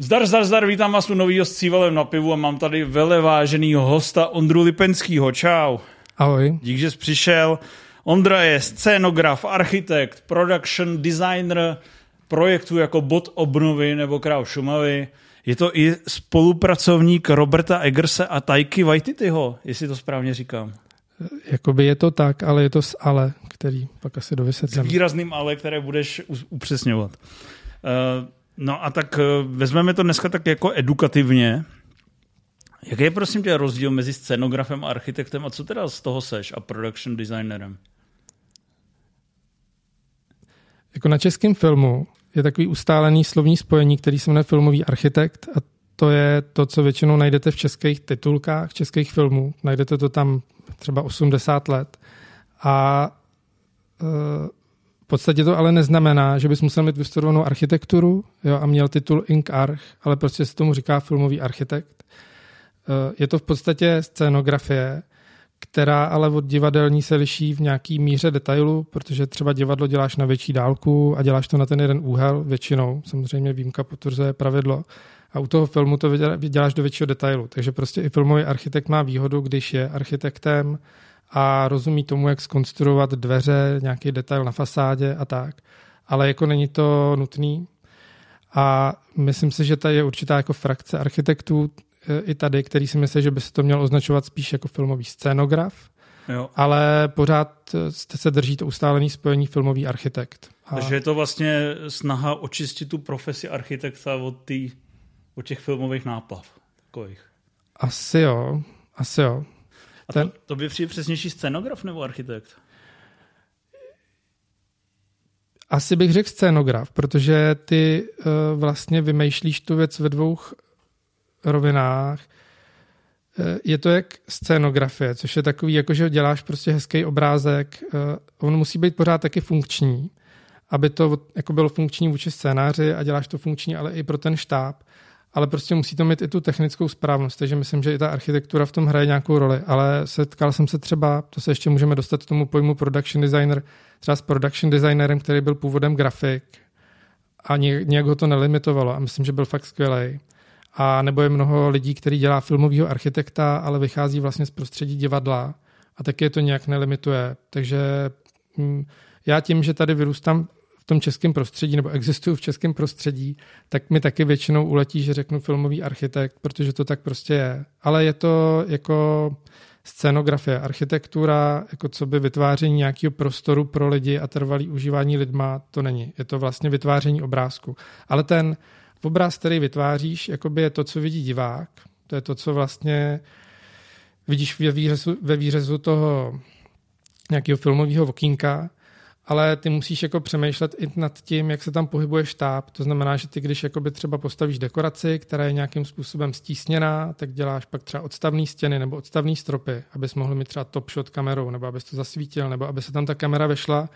Zdar, zdar, zdar, vítám vás u novýho s Cívalem na pivu a mám tady veleváženýho hosta Ondru Lipenskýho. Čau. Ahoj. Dík, že jsi přišel. Ondra je scénograf, architekt, production designer projektů jako Bot obnovy nebo Král Šumavy. Je to i spolupracovník Roberta Eggerse a Tajky Waititiho, jestli to správně říkám. Jakoby je to tak, ale je to s ale, který pak asi dovysvětlím. S výrazným ale, které budeš upřesňovat. Uh, no a tak uh, vezmeme to dneska tak jako edukativně. Jaký je prosím tě rozdíl mezi scenografem a architektem a co teda z toho seš a production designerem? Jako na českém filmu je takový ustálený slovní spojení, který se jmenuje filmový architekt a to je to, co většinou najdete v českých titulkách, českých filmů. Najdete to tam třeba 80 let. A v podstatě to ale neznamená, že bys musel mít vystudovanou architekturu jo, a měl titul Ink Arch, ale prostě se tomu říká filmový architekt. E, je to v podstatě scénografie, která ale od divadelní se liší v nějaký míře detailu, protože třeba divadlo děláš na větší dálku a děláš to na ten jeden úhel většinou. Samozřejmě výjimka potvrzuje pravidlo. A u toho filmu to děláš do většího detailu. Takže prostě i filmový architekt má výhodu, když je architektem a rozumí tomu, jak skonstruovat dveře, nějaký detail na fasádě a tak. Ale jako není to nutný. A myslím si, že tady je určitá jako frakce architektů, i tady, který si myslí, že by se to měl označovat spíš jako filmový scénograf, jo. ale pořád se drží to ustálený spojení filmový architekt. A... Takže je to vlastně snaha očistit tu profesi architekta od, tý, od těch filmových náplav. Takových. Asi jo, asi jo. A Ten... to, to by přijde přesnější scénograf nebo architekt? Asi bych řekl scénograf, protože ty uh, vlastně vymýšlíš tu věc ve dvou rovinách. Eh, je to jak scénografie, což je takový, jako že děláš prostě hezký obrázek. Eh, on musí být pořád taky funkční, aby to jako bylo funkční vůči scénáři a děláš to funkční, ale i pro ten štáb. Ale prostě musí to mít i tu technickou správnost, takže myslím, že i ta architektura v tom hraje nějakou roli. Ale setkal jsem se třeba, to se ještě můžeme dostat k tomu pojmu production designer, třeba s production designerem, který byl původem grafik a nějak ho to nelimitovalo a myslím, že byl fakt skvělý a nebo je mnoho lidí, který dělá filmového architekta, ale vychází vlastně z prostředí divadla a taky je to nějak nelimituje. Takže hm, já tím, že tady vyrůstám tom českém prostředí nebo existuju v českém prostředí, tak mi taky většinou uletí, že řeknu filmový architekt, protože to tak prostě je. Ale je to jako scénografie, architektura, jako co by vytváření nějakého prostoru pro lidi a trvalý užívání lidma, to není. Je to vlastně vytváření obrázku. Ale ten obraz, který vytváříš, jakoby je to, co vidí divák. To je to, co vlastně vidíš ve výřezu, ve výřezu toho nějakého filmového okýnka, ale ty musíš jako přemýšlet i nad tím, jak se tam pohybuje štáb. To znamená, že ty, když jakoby třeba postavíš dekoraci, která je nějakým způsobem stísněná, tak děláš pak třeba odstavné stěny nebo odstavné stropy, abys mohl mít třeba top shot kamerou, nebo abys to zasvítil, nebo aby se tam ta kamera vešla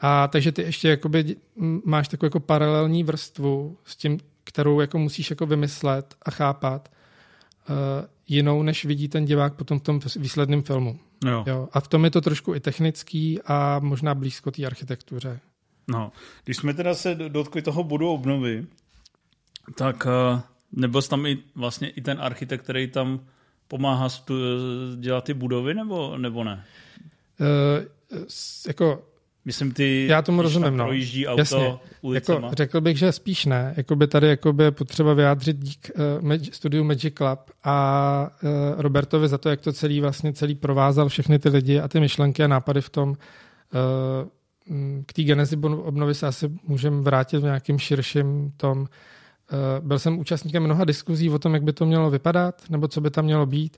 a takže ty ještě jakoby máš takovou jako paralelní vrstvu s tím, kterou jako musíš jako vymyslet a chápat uh, jinou, než vidí ten divák potom v tom výsledném filmu. Jo. Jo. A v tom je to trošku i technický a možná blízko té architektuře. No, když jsme teda se dotkli toho budu obnovy, tak uh, nebyl tam i vlastně i ten architekt, který tam pomáhá stu, dělat ty budovy, nebo, nebo ne? Uh, jako Myslím, ty Já tomu rozumím, no. projíždí auto Jasně. Jako, řekl bych, že spíš ne. Jakoby tady jakoby je potřeba vyjádřit dík uh, studiu Magic Club a uh, Robertovi za to, jak to celý vlastně celý provázal všechny ty lidi a ty myšlenky a nápady v tom. Uh, k té genezi obnovy se asi můžeme vrátit v nějakým širším tom. Uh, byl jsem účastníkem mnoha diskuzí o tom, jak by to mělo vypadat, nebo co by tam mělo být.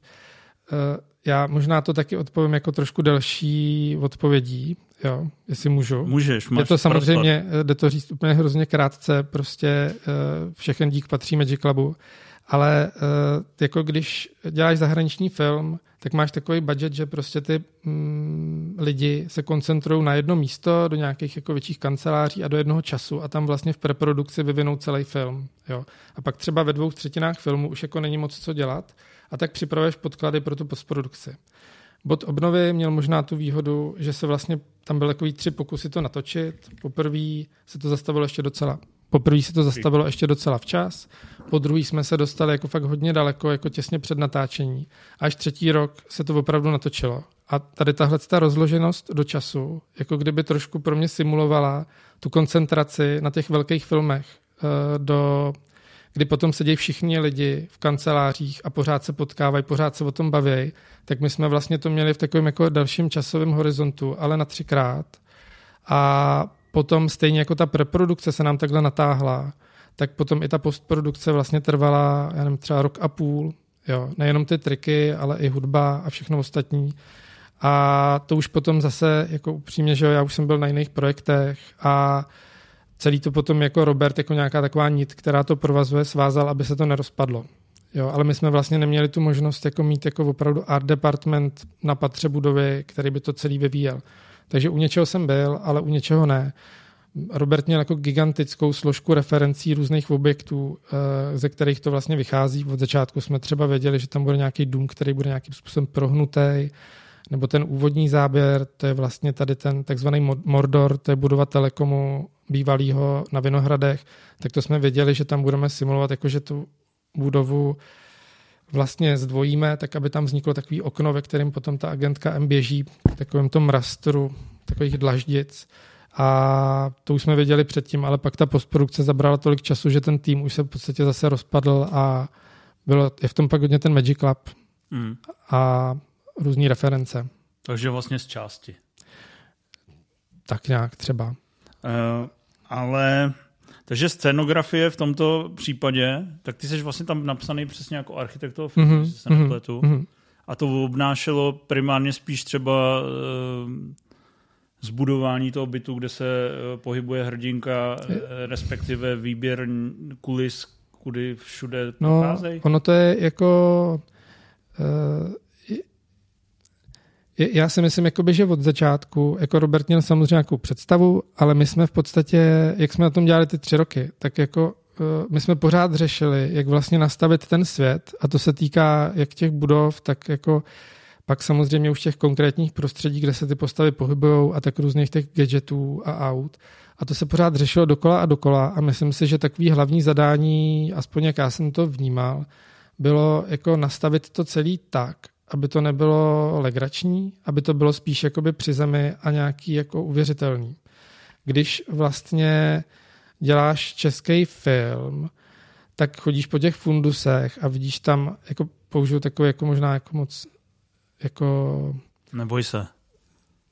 Uh, já možná to taky odpovím jako trošku delší odpovědí, jo, jestli můžu. Můžeš, máš Je to samozřejmě, prostor. jde to říct úplně hrozně krátce, prostě uh, všechen dík patří Magic Clubu, ale uh, jako když děláš zahraniční film, tak máš takový budget, že prostě ty mm, lidi se koncentrují na jedno místo, do nějakých jako větších kanceláří a do jednoho času a tam vlastně v preprodukci vyvinou celý film. Jo. A pak třeba ve dvou třetinách filmu už jako není moc co dělat a tak připravuješ podklady pro tu postprodukci. Bod obnovy měl možná tu výhodu, že se vlastně tam byly takový tři pokusy to natočit. Poprvé se to zastavilo ještě docela poprvé se to zastavilo ještě docela včas, po druhý jsme se dostali jako fakt hodně daleko, jako těsně před natáčení. Až třetí rok se to opravdu natočilo. A tady tahle ta rozloženost do času, jako kdyby trošku pro mě simulovala tu koncentraci na těch velkých filmech, eh, do, kdy potom sedí všichni lidi v kancelářích a pořád se potkávají, pořád se o tom baví, tak my jsme vlastně to měli v takovém jako dalším časovém horizontu, ale na třikrát. A potom stejně jako ta preprodukce se nám takhle natáhla, tak potom i ta postprodukce vlastně trvala, já nevím, třeba rok a půl. Jo, nejenom ty triky, ale i hudba a všechno ostatní. A to už potom zase, jako upřímně, že jo, já už jsem byl na jiných projektech a celý to potom jako Robert, jako nějaká taková nit, která to provazuje, svázal, aby se to nerozpadlo. Jo, ale my jsme vlastně neměli tu možnost jako mít jako opravdu art department na patře budovy, který by to celý vyvíjel. Takže u něčeho jsem byl, ale u něčeho ne. Robert měl jako gigantickou složku referencí různých objektů, eh, ze kterých to vlastně vychází. Od začátku jsme třeba věděli, že tam bude nějaký dům, který bude nějakým způsobem prohnutý, nebo ten úvodní záběr, to je vlastně tady ten takzvaný Mordor, to je budova Telekomu bývalého na Vinohradech, tak to jsme věděli, že tam budeme simulovat, jakože tu budovu vlastně zdvojíme, tak aby tam vzniklo takový okno, ve kterém potom ta agentka M běží v takovém tom rastru takových dlaždic. A to už jsme věděli předtím, ale pak ta postprodukce zabrala tolik času, že ten tým už se v podstatě zase rozpadl a bylo, je v tom pak hodně ten Magic Club mm. a různé reference. Takže vlastně z části. Tak nějak třeba. Uh, ale takže scénografie v tomto případě, tak ty jsi vlastně tam napsaný přesně jako architekt toho filmu, mm-hmm, se nepletu. Mm-hmm. A to obnášelo primárně spíš třeba uh, zbudování toho bytu, kde se uh, pohybuje hrdinka, uh, respektive výběr kulis, kudy všude no, procházejí. Ono to je jako... Uh, já si myslím, jakoby, že od začátku, jako Robert měl samozřejmě nějakou představu, ale my jsme v podstatě, jak jsme na tom dělali ty tři roky, tak jako eh, my jsme pořád řešili, jak vlastně nastavit ten svět a to se týká jak těch budov, tak jako pak samozřejmě už těch konkrétních prostředí, kde se ty postavy pohybují a tak různých těch gadgetů a aut. A to se pořád řešilo dokola a dokola a myslím si, že takový hlavní zadání, aspoň jak já jsem to vnímal, bylo jako nastavit to celý tak, aby to nebylo legrační, aby to bylo spíš jakoby při zemi a nějaký jako uvěřitelný. Když vlastně děláš český film, tak chodíš po těch fundusech a vidíš tam, jako použiju takový jako možná jako moc jako... Neboj se.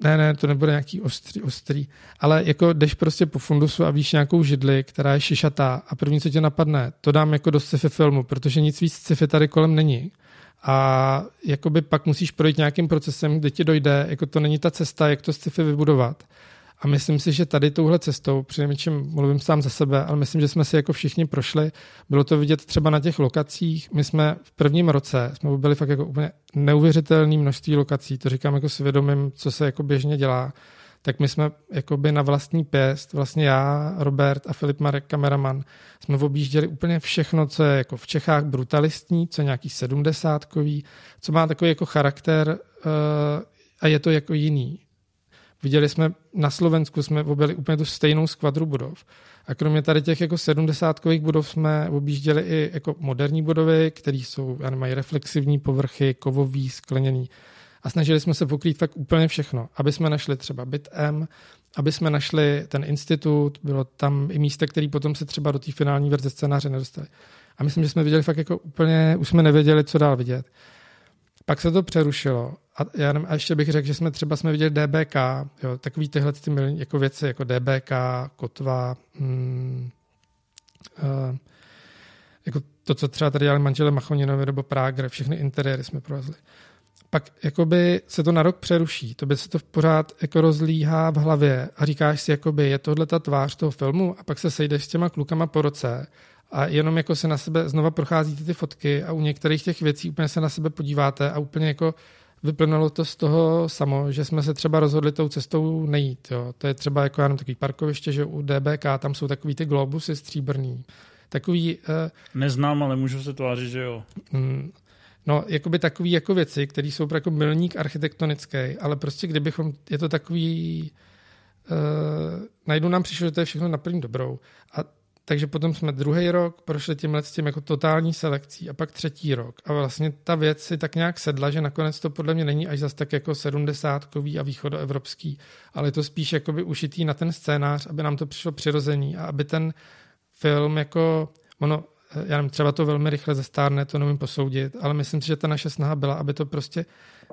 Ne, ne, to nebude nějaký ostrý, ostrý. Ale jako jdeš prostě po fundusu a víš nějakou židli, která je šišatá a první, co tě napadne, to dám jako do sci-fi filmu, protože nic víc sci-fi tady kolem není a jakoby pak musíš projít nějakým procesem, kde ti dojde, jako to není ta cesta, jak to sci-fi vybudovat. A myslím si, že tady touhle cestou, přinejmenším mluvím sám za sebe, ale myslím, že jsme si jako všichni prošli. Bylo to vidět třeba na těch lokacích. My jsme v prvním roce, jsme byli fakt jako úplně neuvěřitelné množství lokací, to říkám jako svědomím, co se jako běžně dělá tak my jsme jakoby na vlastní pěst, vlastně já, Robert a Filip Marek, kameraman, jsme objížděli úplně všechno, co je jako v Čechách brutalistní, co je nějaký sedmdesátkový, co má takový jako charakter uh, a je to jako jiný. Viděli jsme na Slovensku, jsme objeli úplně tu stejnou skvadru budov. A kromě tady těch jako sedmdesátkových budov jsme objížděli i jako moderní budovy, které jsou, mají reflexivní povrchy, kovový, skleněný a snažili jsme se pokrýt tak úplně všechno, aby jsme našli třeba byt M, aby jsme našli ten institut, bylo tam i místa, který potom se třeba do té finální verze scénáře nedostali. A myslím, že jsme viděli fakt jako úplně, už jsme nevěděli, co dál vidět. Pak se to přerušilo a, já nevím, a ještě bych řekl, že jsme třeba jsme viděli DBK, jo, takový tyhle ty jako věci jako DBK, Kotva, hmm, uh, jako to, co třeba tady dělali manžele Machoninovi nebo Prager, všechny interiéry jsme provezli pak jakoby se to na rok přeruší, to by se to pořád jako rozlíhá v hlavě a říkáš si, jakoby je tohle ta tvář toho filmu a pak se sejdeš s těma klukama po roce a jenom jako se na sebe znova procházíte ty fotky a u některých těch věcí úplně se na sebe podíváte a úplně jako vyplnulo to z toho samo, že jsme se třeba rozhodli tou cestou nejít. Jo. To je třeba jako jenom takový parkoviště, že u DBK tam jsou takový ty globusy stříbrný. Takový... Uh, Neznám, ale můžu se tvářit, že jo. Mm, No, jakoby takový jako věci, které jsou jako milník architektonický, ale prostě kdybychom, je to takový, uh, najdu nám přišlo, že to je všechno na první dobrou. A takže potom jsme druhý rok prošli tímhle s tím jako totální selekcí a pak třetí rok. A vlastně ta věc si tak nějak sedla, že nakonec to podle mě není až zas tak jako sedmdesátkový a východoevropský, ale je to spíš jakoby ušitý na ten scénář, aby nám to přišlo přirozený a aby ten film jako, ono, já nevím, třeba to velmi rychle zestárne, to nevím posoudit, ale myslím si, že ta naše snaha byla, aby to prostě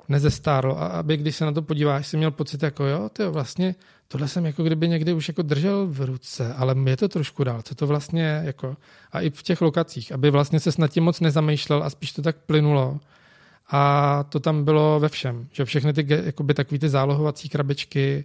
nezestárlo. A aby když se na to podíváš, si měl pocit jako jo, to vlastně tohle jsem jako kdyby někdy už jako držel v ruce, ale je to trošku dál, co to vlastně jako, a i v těch lokacích, aby vlastně se nad tím moc nezamýšlel a spíš to tak plynulo. A to tam bylo ve všem, že všechny ty jakoby takový ty zálohovací krabičky,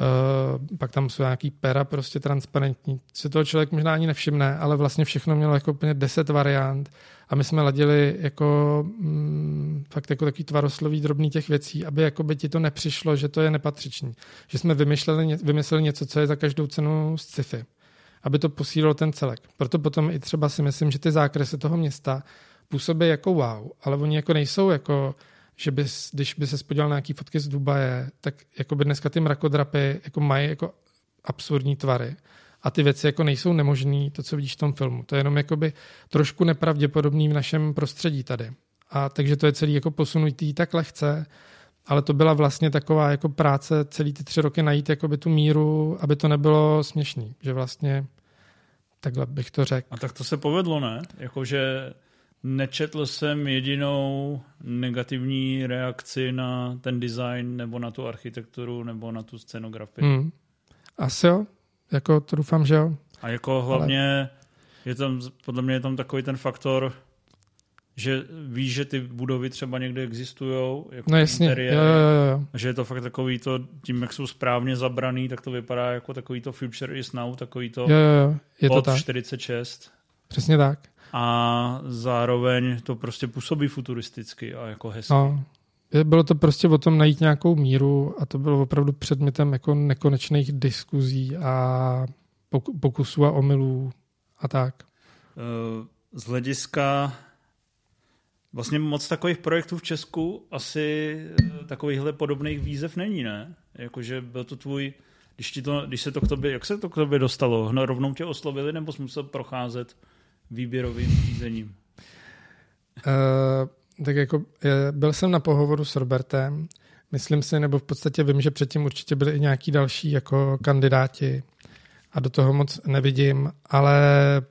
Uh, pak tam jsou nějaký pera prostě transparentní. Si toho člověk možná ani nevšimne, ale vlastně všechno mělo jako úplně deset variant a my jsme ladili jako mm, fakt jako takový tvaroslový drobný těch věcí, aby jako by ti to nepřišlo, že to je nepatřičný. Že jsme vymysleli, vymysleli něco, co je za každou cenu z sci-fi. Aby to posílilo ten celek. Proto potom i třeba si myslím, že ty zákresy toho města působí jako wow, ale oni jako nejsou jako že bys, když by se podíval na nějaký fotky z Dubaje, tak jako by dneska ty mrakodrapy jako mají jako absurdní tvary a ty věci jako nejsou nemožné, to, co vidíš v tom filmu. To je jenom jakoby trošku nepravděpodobný v našem prostředí tady. A takže to je celý jako posunutý tak lehce, ale to byla vlastně taková jako práce celý ty tři roky najít jakoby tu míru, aby to nebylo směšný, že vlastně takhle bych to řekl. A tak to se povedlo, ne? Jakože nečetl jsem jedinou negativní reakci na ten design nebo na tu architekturu nebo na tu scenografii. Hmm. Asi jo, jako to doufám, že jo. A jako hlavně Ale... je tam, podle mě je tam takový ten faktor, že víš, že ty budovy třeba někde existují, jako no jasně, interiér, jo, jo, jo. že je to fakt takový to, tím, jak jsou správně zabraný, tak to vypadá jako takový to Future is Now, takový to, jo, jo, jo. Je to tak. 46. Přesně tak. A zároveň to prostě působí futuristicky a jako hezky. No, bylo to prostě o tom najít nějakou míru a to bylo opravdu předmětem jako nekonečných diskuzí a pokusů a omylů a tak. Eh, z hlediska vlastně moc takových projektů v Česku asi eh, takovýchhle podobných výzev není, ne? Jakože byl to tvůj, když, ti to, když se to k tobě, jak se to k tobě dostalo? Rovnou tě oslovili nebo jsi musel procházet výběrovým řízením? Uh, tak jako byl jsem na pohovoru s Robertem, myslím si, nebo v podstatě vím, že předtím určitě byli i nějaký další jako kandidáti a do toho moc nevidím, ale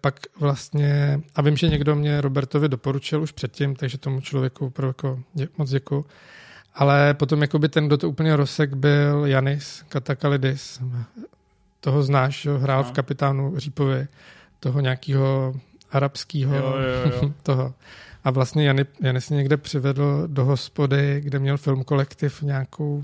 pak vlastně, a vím, že někdo mě Robertovi doporučil už předtím, takže tomu člověku opravdu jako dě, moc děkuji. Ale potom jakoby ten, kdo to úplně rozsek, byl Janis Katakalidis. Toho znáš, hrál no. v kapitánu Řípovi, toho nějakého arabského toho. A vlastně Jany, Jany si někde přivedl do hospody, kde měl film kolektiv nějakou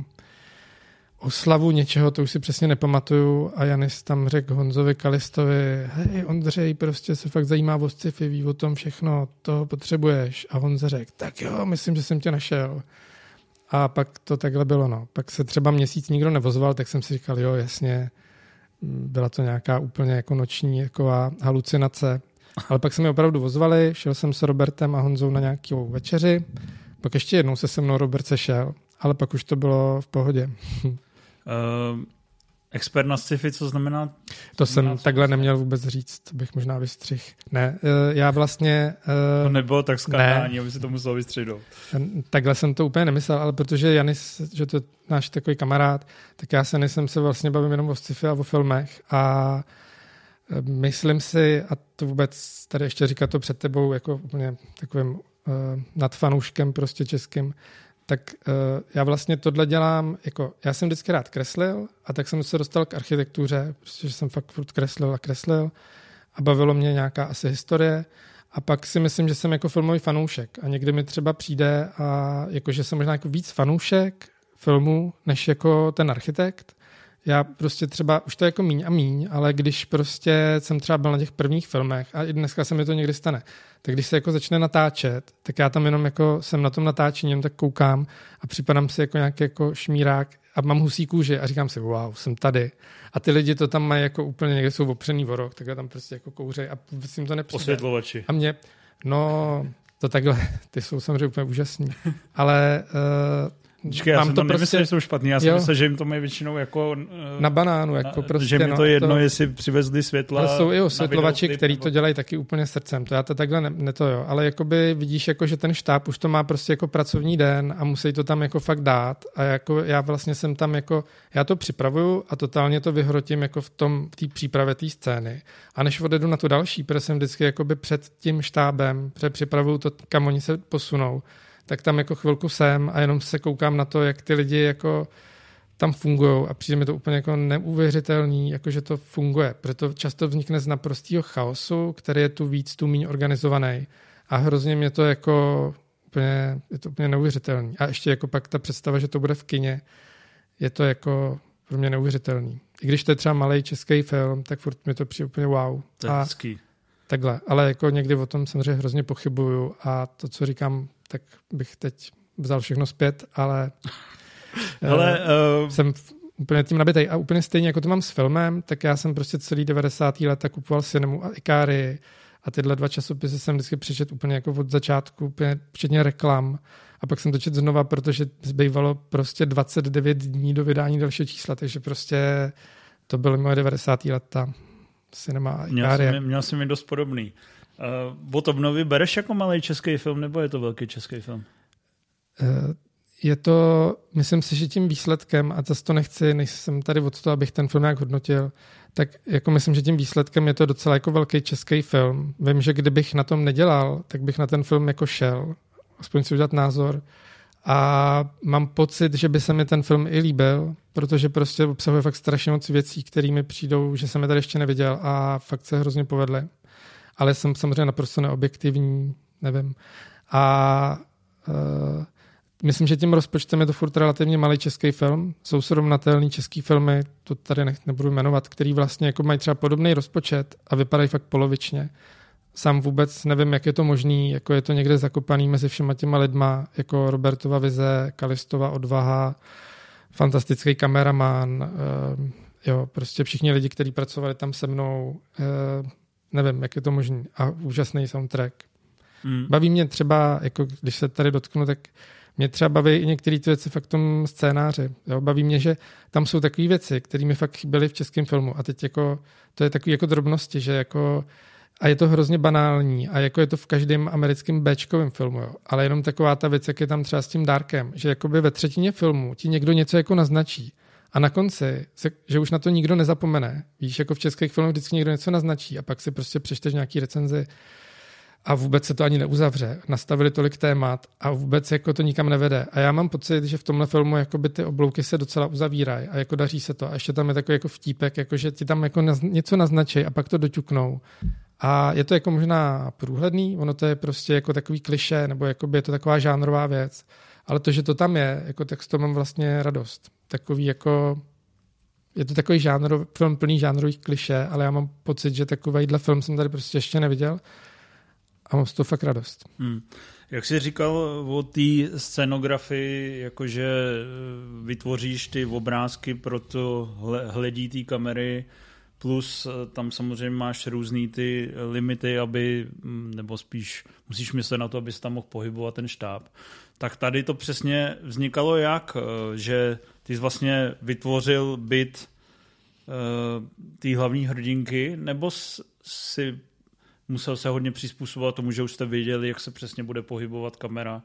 oslavu něčeho, to už si přesně nepamatuju a Janis tam řekl Honzovi Kalistovi, hej Ondřej, prostě se fakt zajímá o sci-fi, ví o tom všechno, to potřebuješ. A Honza řekl, tak jo, myslím, že jsem tě našel. A pak to takhle bylo, no. Pak se třeba měsíc nikdo nevozval, tak jsem si říkal, jo, jasně, byla to nějaká úplně jako noční jako halucinace. Ale pak se mi opravdu vozvali, šel jsem s Robertem a Honzou na nějakou večeři, pak ještě jednou se se mnou Robert sešel, ale pak už to bylo v pohodě. Uh, expert na sci-fi, co znamená? To jsem co takhle neměl vůbec říct, bych možná vystřihl. Ne, uh, já vlastně... Uh, to nebylo tak skandální, aby si to musel vystřihnout. Takhle jsem to úplně nemyslel, ale protože Janis, že to je náš takový kamarád, tak já se nejsem se vlastně bavím jenom o sci-fi a o filmech a Myslím si, a to vůbec tady ještě říkat to před tebou jako úplně takovým uh, nadfanouškem prostě českým, tak uh, já vlastně tohle dělám, jako já jsem vždycky rád kreslil a tak jsem se dostal k architektuře, protože jsem fakt furt kreslil a kreslil a bavilo mě nějaká asi historie. A pak si myslím, že jsem jako filmový fanoušek a někdy mi třeba přijde a jako, že jsem možná jako víc fanoušek filmu, než jako ten architekt já prostě třeba, už to je jako míň a míň, ale když prostě jsem třeba byl na těch prvních filmech a i dneska se mi to někdy stane, tak když se jako začne natáčet, tak já tam jenom jako jsem na tom natáčení, jenom tak koukám a připadám si jako nějaký jako šmírák a mám husí kůži a říkám si, wow, jsem tady. A ty lidi to tam mají jako úplně, někde jsou opřený o rok, tak tam prostě jako kouřej a vůbec jim to nepřijde. Osvětlovači. A mě, no, to takhle, ty jsou samozřejmě úplně úžasní. Ale uh, Počkej, já mám jsem to to nemyslel, prostě- že jsou špatný, já jsem Jo. myslel, že jim to mají většinou jako... eh, na banánu, jako na, prostě. že mi no, to je jedno, to- jestli přivezli světla Ale jsou i osvětlovači, který nebo- to dělají taky úplně srdcem. To já to takhle ne, ne to jo. Ale jakoby vidíš, jako, že ten štáb už to má prostě jako pracovní den a musí to tam jako fakt dát. A jako já vlastně jsem tam jako, já to připravuju a totálně to vyhrotím jako v tom, v té přípravě té scény. A než odjedu na tu další, protože jsem vždycky jakoby před tím štábem, před připravuju to, kam oni se posunou, tak tam jako chvilku jsem a jenom se koukám na to, jak ty lidi jako tam fungují a přijde mi to úplně jako neuvěřitelný, jako že to funguje. Proto často vznikne z naprostého chaosu, který je tu víc, tu míň organizovaný. A hrozně mě to jako úplně, je to úplně neuvěřitelný. A ještě jako pak ta představa, že to bude v kině, je to jako pro mě neuvěřitelný. I když to je třeba malý český film, tak furt mi to přijde úplně wow. To je A takhle. Ale jako někdy o tom samozřejmě hrozně pochybuju a to, co říkám, tak bych teď vzal všechno zpět, ale eh, uh, jsem úplně tím nabitej. A úplně stejně, jako to mám s filmem, tak já jsem prostě celý 90. leta kupoval Cinemu a Ikáry a tyhle dva časopisy jsem vždycky přečet úplně jako od začátku, úplně včetně reklam. A pak jsem to čet znova, protože zbývalo prostě 29 dní do vydání dalšího čísla, takže prostě to byly moje 90. leta. Cinema a měl, jsem, měl jsem mi dost podobný. Uh, od obnovy bereš jako malý český film, nebo je to velký český film? Eh, Je to, myslím si, že tím výsledkem, a zase to nechci, než jsem tady od toho, abych ten film nějak hodnotil, tak jako myslím, že tím výsledkem je to docela jako velký český film. Vím, že kdybych na tom nedělal, tak bych na ten film jako šel, aspoň si udělat názor. A mám pocit, že by se mi ten film i líbil, protože prostě obsahuje fakt strašně moc věcí, které mi přijdou, že jsem je tady ještě neviděl a fakt se hrozně povedly. Ale jsem samozřejmě naprosto neobjektivní, nevím. A uh, myslím, že tím rozpočtem je to furt relativně malý český film. Jsou srovnatelný český filmy, to tady nech, nebudu jmenovat, který vlastně jako mají třeba podobný rozpočet a vypadají fakt polovičně. Sám vůbec nevím, jak je to možný, jako je to někde zakopaný mezi všema těma lidma, jako Robertova vize, Kalistova odvaha, fantastický kameraman, uh, jo, prostě všichni lidi, kteří pracovali tam se mnou, uh, nevím, jak je to možný. A úžasný soundtrack. Mm. Baví mě třeba, jako když se tady dotknu, tak mě třeba baví i některé ty věci fakt v tom scénáři. Jo? Baví mě, že tam jsou takové věci, které mi fakt chyběly v českém filmu. A teď jako, to je takové jako drobnosti, že jako a je to hrozně banální a jako je to v každém americkém Bčkovém filmu, jo. ale jenom taková ta věc, jak je tam třeba s tím Darkem, že jakoby ve třetině filmu ti někdo něco jako naznačí a na konci, se, že už na to nikdo nezapomene. Víš, jako v českých filmech vždycky někdo něco naznačí a pak si prostě přečteš nějaký recenzi a vůbec se to ani neuzavře. Nastavili tolik témat a vůbec jako to nikam nevede. A já mám pocit, že v tomhle filmu jakoby ty oblouky se docela uzavírají a jako daří se to. A ještě tam je takový jako vtípek, jako že ti tam jako něco naznačí a pak to doťuknou. A je to jako možná průhledný, ono to je prostě jako takový kliše, nebo jakoby je to taková žánrová věc. Ale to, že to tam je, jako tak z toho mám vlastně radost. Takový jako je to takový žánro, film plný žánrových kliše, ale já mám pocit, že takovýhle film jsem tady prostě ještě neviděl a mám z toho fakt radost. Hmm. Jak jsi říkal o té scenografii, jakože eh, vytvoříš ty obrázky pro to hledí té kamery, plus eh, tam samozřejmě máš různý ty limity, aby, hm, nebo spíš musíš myslet na to, abys tam mohl pohybovat ten štáb. Tak tady to přesně vznikalo jak, eh, že ty jsi vlastně vytvořil byt té hlavní hrdinky, nebo si musel se hodně přizpůsobovat tomu, že už jste věděli, jak se přesně bude pohybovat kamera.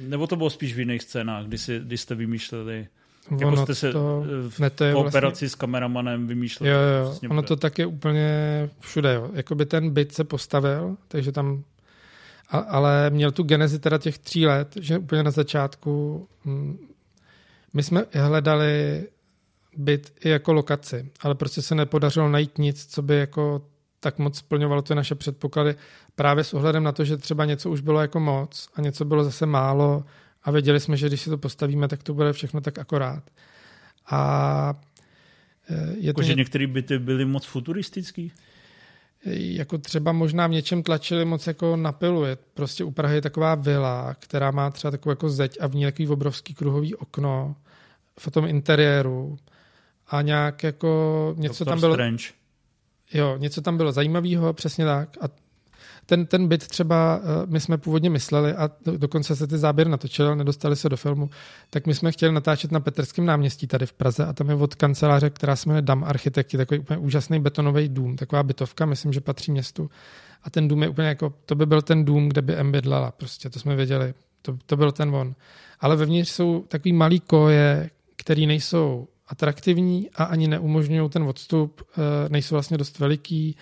Nebo to bylo spíš v jiných scénách, kdy, si, kdy jste vymýšleli, ono jako jste se to, v ne, to je operaci vlastně... s kameramanem vymýšleli. Jo, jo, ono bude. to tak je úplně všude. Jo. Jakoby ten byt se postavil, takže tam a, ale měl tu genezi teda těch tří let, že úplně na začátku hm, my jsme hledali byt i jako lokaci, ale prostě se nepodařilo najít nic, co by jako tak moc splňovalo ty naše předpoklady právě s ohledem na to, že třeba něco už bylo jako moc a něco bylo zase málo a věděli jsme, že když si to postavíme, tak to bude všechno tak akorát. A je to... Jako, že některé byty byly moc futuristický? Jako třeba možná v něčem tlačili moc jako na pilu. Je prostě u Prahy je taková vila, která má třeba takovou jako zeď a v ní takový obrovský kruhový okno v tom interiéru a nějak jako něco Doctor tam bylo... Strange. Jo, něco tam bylo zajímavého, přesně tak. A ten, ten byt třeba, eh, my jsme původně mysleli a dokonce se ty záběry natočil, nedostali se do filmu, tak my jsme chtěli natáčet na Petrském náměstí tady v Praze a tam je od kanceláře, která se jmenuje Dam Architekti, takový úplně úžasný betonový dům, taková bytovka, myslím, že patří městu. A ten dům je úplně jako, to by byl ten dům, kde by M bydlela, prostě, to jsme věděli, to, to byl ten on. Ale vevnitř jsou takový malý koje, který nejsou atraktivní a ani neumožňují ten odstup, eh, nejsou vlastně dost veliký,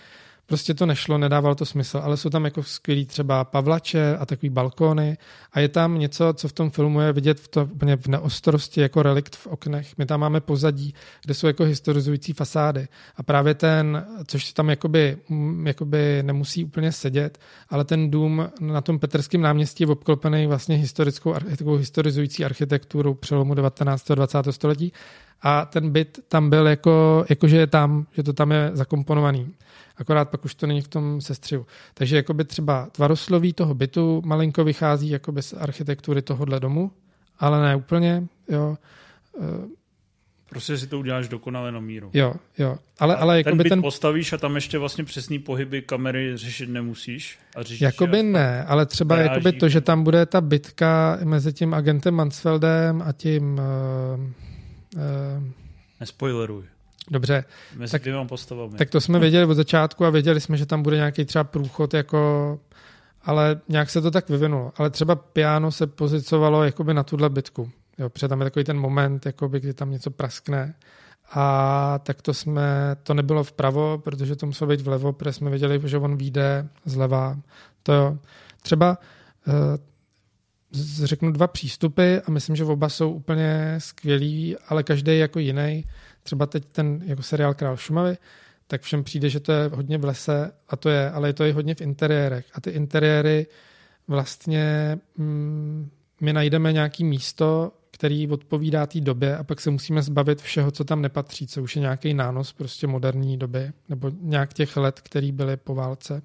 Prostě to nešlo, nedával to smysl, ale jsou tam jako skvělý třeba pavlače a takový balkóny a je tam něco, co v tom filmu je vidět v to v neostrosti jako relikt v oknech. My tam máme pozadí, kde jsou jako historizující fasády a právě ten, což tam jakoby, mm, jakoby nemusí úplně sedět, ale ten dům na tom Petrském náměstí je obklopený vlastně historickou, takovou historizující architekturou přelomu 19. a 20. století a ten byt tam byl jako, jako že je tam, že to tam je zakomponovaný akorát pak už to není v tom sestřihu. Takže jakoby třeba tvarosloví toho bytu malinko vychází jakoby z architektury tohohle domu, ale ne úplně, jo. Eh, prostě si to uděláš dokonale na míru. Jo, jo. Ale, ale ten byt ten... postavíš a tam ještě vlastně přesný pohyby kamery řešit nemusíš. A řešíš jakoby ne, ale třeba jakoby to, že tam bude ta bitka mezi tím agentem Mansfeldem a tím... Uh, uh, Nespoileruj. Dobře. Mezi tak, dvěma postavami. Tak to jsme věděli od začátku a věděli jsme, že tam bude nějaký třeba průchod, jako, ale nějak se to tak vyvinulo. Ale třeba piano se pozicovalo jakoby na tuhle bitku. Jo, protože tam je takový ten moment, jakoby, kdy tam něco praskne. A tak to jsme, to nebylo vpravo, protože to muselo být vlevo, protože jsme věděli, že on vyjde zleva. To jo. Třeba eh, řeknu dva přístupy a myslím, že oba jsou úplně skvělí, ale každý jako jiný třeba teď ten jako seriál Král Šumavy, tak všem přijde, že to je hodně v lese a to je, ale je to i hodně v interiérech. A ty interiéry vlastně mm, my najdeme nějaký místo, který odpovídá té době a pak se musíme zbavit všeho, co tam nepatří, co už je nějaký nános prostě moderní doby nebo nějak těch let, který byly po válce.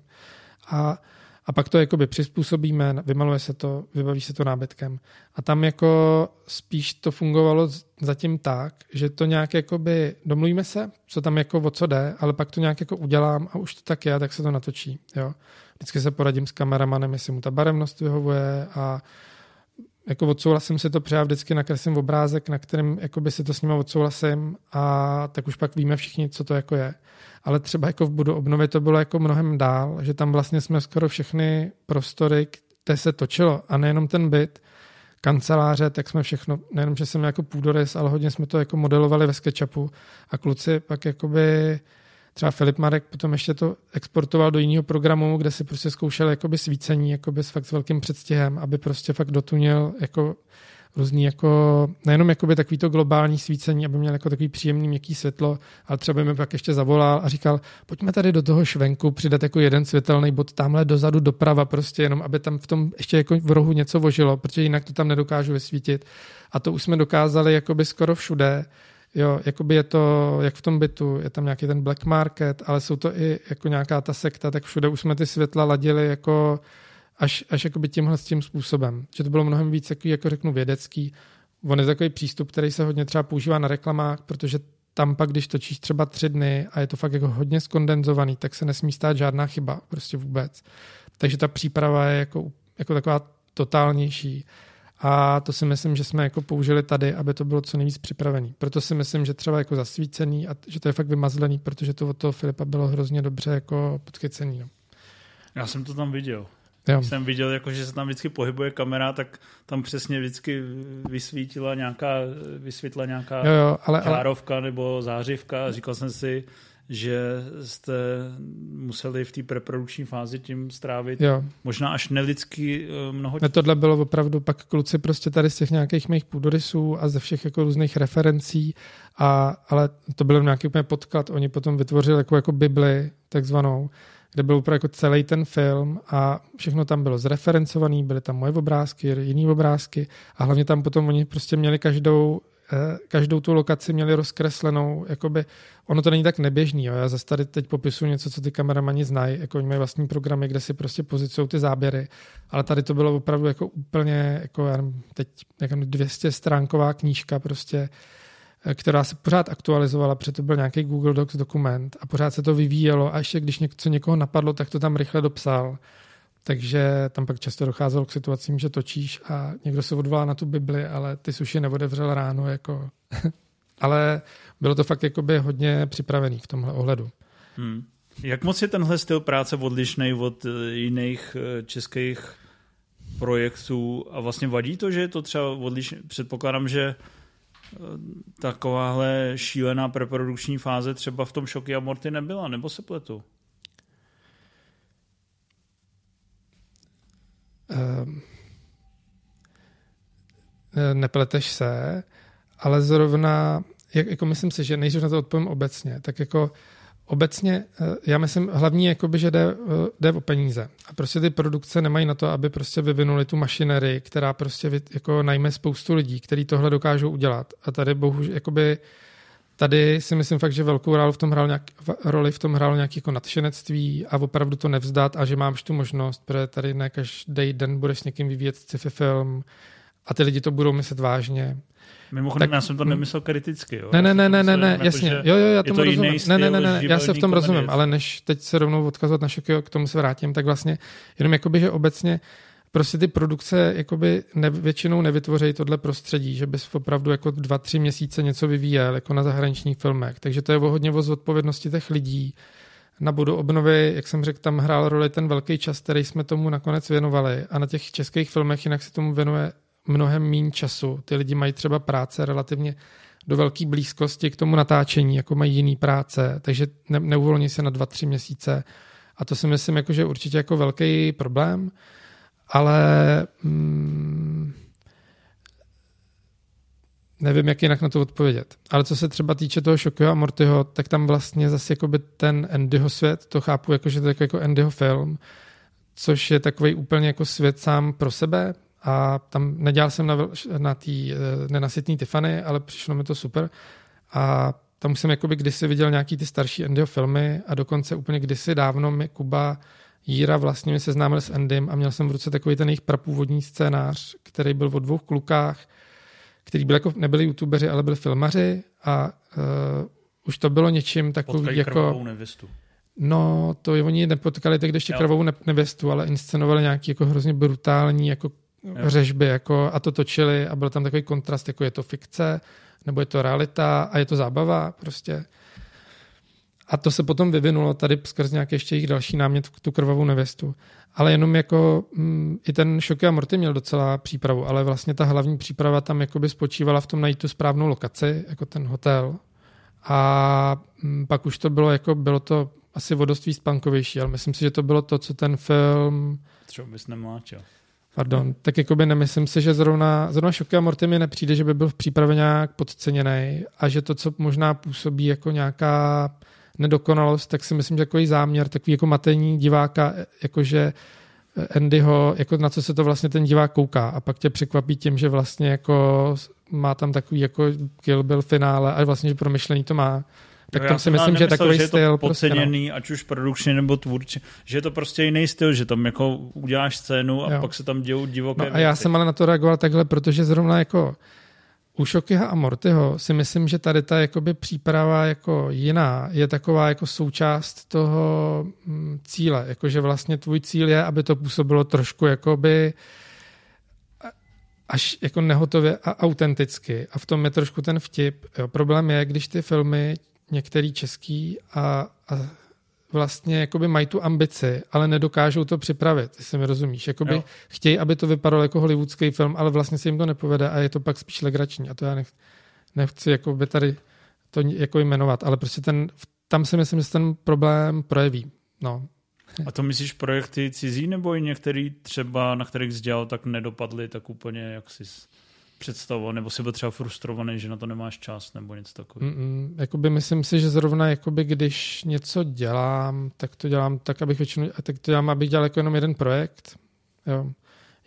A a pak to jakoby přizpůsobíme, vymaluje se to, vybaví se to nábytkem. A tam jako spíš to fungovalo zatím tak, že to nějak jakoby domluvíme se, co tam jako o co jde, ale pak to nějak jako udělám a už to tak je, tak se to natočí. Jo. Vždycky se poradím s kameramanem, jestli mu ta barevnost vyhovuje a jako odsouhlasím si to, protože já vždycky nakreslím obrázek, na kterém jakoby si to s ním odsouhlasím a tak už pak víme všichni, co to jako je. Ale třeba jako v budu obnovy to bylo jako mnohem dál, že tam vlastně jsme skoro všechny prostory, kde se točilo. A nejenom ten byt, kanceláře, tak jsme všechno, nejenom, že jsem jako půdorys, ale hodně jsme to jako modelovali ve SketchUpu. A kluci pak jakoby třeba Filip Marek potom ještě to exportoval do jiného programu, kde si prostě zkoušel jakoby svícení jakoby s fakt s velkým předstihem, aby prostě fakt dotunil jako různý jako, nejenom jakoby takový to globální svícení, aby měl jako takový příjemný měkký světlo, ale třeba mi pak ještě zavolal a říkal, pojďme tady do toho švenku přidat jako jeden světelný bod tamhle dozadu doprava prostě jenom, aby tam v tom ještě jako v rohu něco vožilo, protože jinak to tam nedokážu vysvítit. A to už jsme dokázali jakoby skoro všude, Jo, jakoby je to, jak v tom bytu, je tam nějaký ten black market, ale jsou to i jako nějaká ta sekta, tak všude už jsme ty světla ladili jako až, až jakoby tímhle s tím způsobem. Že to bylo mnohem víc takový, jako řeknu, vědecký. On je takový přístup, který se hodně třeba používá na reklamách, protože tam pak, když točíš třeba tři dny a je to fakt jako hodně skondenzovaný, tak se nesmí stát žádná chyba, prostě vůbec. Takže ta příprava je jako, jako taková totálnější. A to si myslím, že jsme jako použili tady, aby to bylo co nejvíc připravený. Proto si myslím, že třeba jako zasvícený a že to je fakt vymazlený, protože to od toho Filipa bylo hrozně dobře jako podchycený. No. Já jsem to tam viděl. Jo. Jsem viděl, jako, že se tam vždycky pohybuje kamera, tak tam přesně vždycky vysvítila nějaká, vysvětla nějaká jo, jo, ale, ale... nebo zářivka. Říkal jsem si, že jste museli v té preprodukční fázi tím strávit jo. možná až nelidsky eh, mnoho času. Tohle bylo opravdu pak kluci prostě tady z těch nějakých mých půdorysů a ze všech jako různých referencí, a, ale to byl nějaký úplně podklad. Oni potom vytvořili jako, jako Bibli takzvanou, kde byl úplně jako celý ten film a všechno tam bylo zreferencovaný, byly tam moje obrázky, jiné obrázky a hlavně tam potom oni prostě měli každou každou tu lokaci měli rozkreslenou, jakoby, ono to není tak neběžný, jo. já zase tady teď popisuju něco, co ty kameramani znají, jako oni mají vlastní programy, kde si prostě pozicují ty záběry, ale tady to bylo opravdu jako úplně, jako já nevím, teď jako 200 stránková knížka prostě, Eh, která se pořád aktualizovala, protože to byl nějaký Google Docs dokument a pořád se to vyvíjelo a ještě když něco někoho napadlo, tak to tam rychle dopsal. Takže tam pak často docházelo k situacím, že točíš a někdo se odvolá na tu Bibli, ale ty suši neodevřel ráno. Jako. ale bylo to fakt jakoby hodně připravený v tomhle ohledu. Hmm. Jak moc je tenhle styl práce odlišný od eh, jiných eh, českých projektů a vlastně vadí to, že je to třeba odlišný? Předpokládám, že eh, takováhle šílená preprodukční fáze třeba v tom Šoky a Morty nebyla, nebo se pletu? Nepleteš se, ale zrovna, jak, jako myslím si, že než na to odpovím obecně, tak jako obecně, eh, já myslím, hlavní jakoby, že jde, eh, jde o peníze. A prostě ty produkce nemají na to, aby prostě vyvinuli tu mašinerii, která prostě jako najme spoustu lidí, kteří tohle dokážou udělat. A tady bohužel, jakoby, tady si myslím fakt, že velkou roli v tom hrál nějak, roli v tom hrál nějaký jako nadšenectví a opravdu to nevzdat a že máš tu možnost, protože tady ne každý den budeš s někým vyvíjet sci-fi film a ty lidi to budou myslet vážně. Mimochodem, tak, já jsem to nemyslel kriticky. Jo? Ne, ne, ne, ne, ne, ne, jako, jasně. Jo, jo, já tomu rozumím. Ne, ne, ne, ne, já se v tom rozumím, ale než teď se rovnou odkazovat na šoky, k tomu se vrátím, tak vlastně jenom jakoby, že obecně prostě ty produkce jakoby ne, většinou nevytvořejí tohle prostředí, že bys opravdu jako dva, tři měsíce něco vyvíjel, jako na zahraničních filmech. Takže to je hodně o zodpovědnosti těch lidí. Na budu obnovy, jak jsem řekl, tam hrál roli ten velký čas, který jsme tomu nakonec věnovali. A na těch českých filmech jinak se tomu věnuje mnohem méně času. Ty lidi mají třeba práce relativně do velké blízkosti k tomu natáčení, jako mají jiný práce, takže ne, neuvolní se na dva, tři měsíce. A to si myslím, jako, že určitě jako velký problém, ale mm, nevím, jak jinak na to odpovědět. Ale co se třeba týče toho Šokyho a Mortyho, tak tam vlastně zase jakoby ten Andyho svět, to chápu jako, že to je jako Andyho film, což je takový úplně jako svět sám pro sebe, a tam nedělal jsem na, na tý eh, nenasytný Tiffany, ale přišlo mi to super. A tam jsem jakoby kdysi viděl nějaký ty starší Andyho filmy a dokonce úplně kdysi dávno mi Kuba Jíra vlastně mi seznámil s Endym a měl jsem v ruce takový ten jejich prapůvodní scénář, který byl o dvou klukách, který byli jako, nebyli youtubeři, ale byli filmaři a uh, už to bylo něčím takový Potkají jako... nevěstu. No, to oni nepotkali teď ještě krvou nevěstu, ale inscenovali nějaký jako hrozně brutální jako jo. řežby jako, a to točili a byl tam takový kontrast, jako je to fikce, nebo je to realita a je to zábava prostě. A to se potom vyvinulo tady skrz nějaký ještě jejich další námět tu krvavou nevěstu. Ale jenom jako mm, i ten Šoky a Morty měl docela přípravu, ale vlastně ta hlavní příprava tam jakoby spočívala v tom najít tu správnou lokaci, jako ten hotel. A mm, pak už to bylo jako, bylo to asi vodoství spankovější, ale myslím si, že to bylo to, co ten film... Třeba bys nemláčil. Pardon, tak jakoby nemyslím si, že zrovna, zrovna Šoky a Morty mi nepřijde, že by byl v přípravě nějak podceněný a že to, co možná působí jako nějaká nedokonalost, tak si myslím, že takový záměr, takový jako matení diváka, jakože Andyho, jako na co se to vlastně ten divák kouká a pak tě překvapí tím, že vlastně jako má tam takový jako Kill Bill finále a vlastně, že promyšlení to má. Tak no, tam si myslím, že takový že je to podceněný, prostě, no. ať už produkčně nebo tvůrčí, že je to prostě jiný styl, že tam jako uděláš scénu a jo. pak se tam dějou divoké no, A já jsem ale na to reagoval takhle, protože zrovna jako u Šokyha a Mortyho si myslím, že tady ta jakoby příprava jako jiná je taková jako součást toho mm, cíle, jakože vlastně tvůj cíl je, aby to působilo trošku jakoby až jako nehotově a autenticky. A v tom je trošku ten vtip. Jo. Problém je, když ty filmy některý český a, a vlastně jakoby mají tu ambici, ale nedokážou to připravit, jestli mi rozumíš. Jakoby jo. chtějí, aby to vypadalo jako hollywoodský film, ale vlastně se jim to nepovede a je to pak spíš legrační. A to já nech, nechci jakoby tady to jako jmenovat, ale prostě ten, tam si myslím, že ten problém projeví. No. A to myslíš projekty cizí nebo i některý třeba, na kterých jsi dělal, tak nedopadly tak úplně, jak jsi představoval, nebo jsi byl třeba frustrovaný, že na to nemáš čas, nebo něco takového? Mm, jakoby myslím si, že zrovna jakoby, když něco dělám, tak to dělám tak, abych většinu, tak to dělám, abych dělal jako jenom jeden projekt. Jo.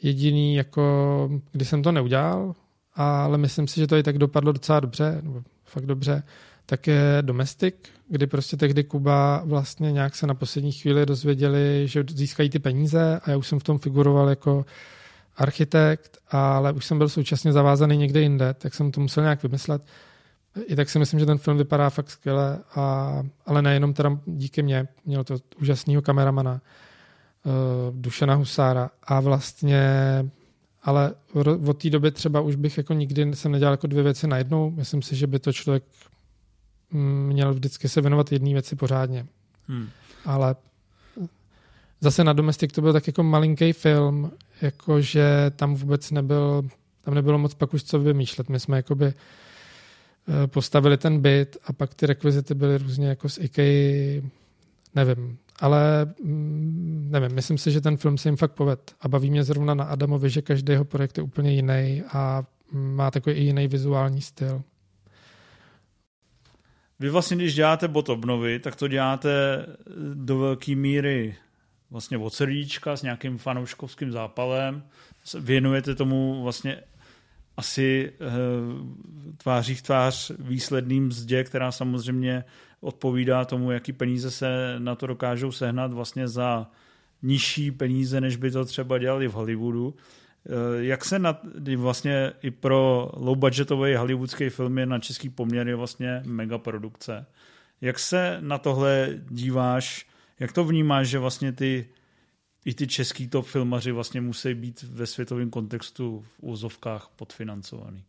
Jediný, jako, když jsem to neudělal, ale myslím si, že to i tak dopadlo docela dobře, nebo fakt dobře, tak je Domestic, kdy prostě tehdy Kuba vlastně nějak se na poslední chvíli dozvěděli, že získají ty peníze a já už jsem v tom figuroval jako architekt, ale už jsem byl současně zavázaný někde jinde, tak jsem to musel nějak vymyslet. I tak si myslím, že ten film vypadá fakt skvěle, a, ale nejenom teda díky mně, měl to úžasného kameramana. Dušana Husára a vlastně ale od té doby třeba už bych jako nikdy jsem nedělal jako dvě věci najednou. Myslím si, že by to člověk mm, měl vždycky se věnovat jedné věci pořádně. Hmm. Ale zase na Domestik to byl tak jako malinký film, jakože tam vůbec nebyl, tam nebylo moc pak už co vymýšlet. My jsme jakoby eh, postavili ten byt a pak ty rekvizity byly různě jako z IKEA, nevím, ale mm, nevím, myslím si, že ten film se jim fakt poved a baví mě zrovna na Adamovi, že každý jeho projekt je úplně jiný a má takový i jiný vizuální styl. Vy vlastně, když děláte bot obnovy, tak to děláte do velké míry vlastně od srdíčka s nějakým fanouškovským zápalem. Věnujete tomu vlastně asi e, tváří v tvář výsledným mzdě, která samozřejmě odpovídá tomu, jaký peníze se na to dokážou sehnat vlastně za nižší peníze, než by to třeba dělali v Hollywoodu. Eh, jak se na, vlastně i pro low budgetové hollywoodské filmy na český poměr je vlastně mega produkce. Jak se na tohle díváš, jak to vnímáš, že vlastně ty i ty český top filmaři vlastně musí být ve světovém kontextu v úzovkách podfinancovaný?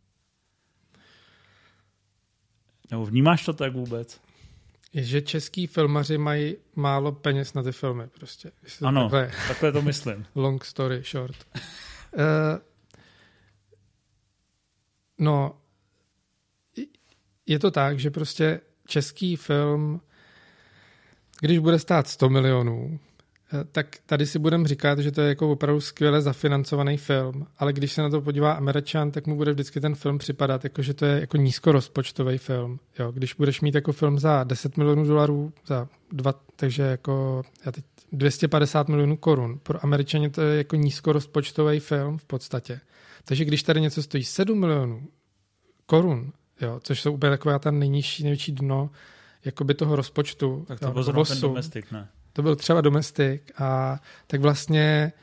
Nebo vnímáš to tak vůbec? Je, že český filmaři mají málo peněz na ty filmy prostě. Ano, takhle, takhle to myslím. Long story short. uh, no, je to tak, že prostě český film, když bude stát 100 milionů, Eh, tak tady si budeme říkat, že to je jako opravdu skvěle zafinancovaný film, ale když se na to podívá Američan, tak mu bude vždycky ten film připadat, jako že to je jako nízkorozpočtový film. Jo, když budeš mít jako film za 10 milionů dolarů, za dva, takže jako já teď 250 milionů korun, pro Američany to je jako nízkorozpočtový film v podstatě. Takže když tady něco stojí 7 milionů korun, jo, což jsou úplně taková ta nejnižší, největší dno jakoby toho rozpočtu. Tak to byl ten domestik, ne? to byl třeba domestik a tak vlastně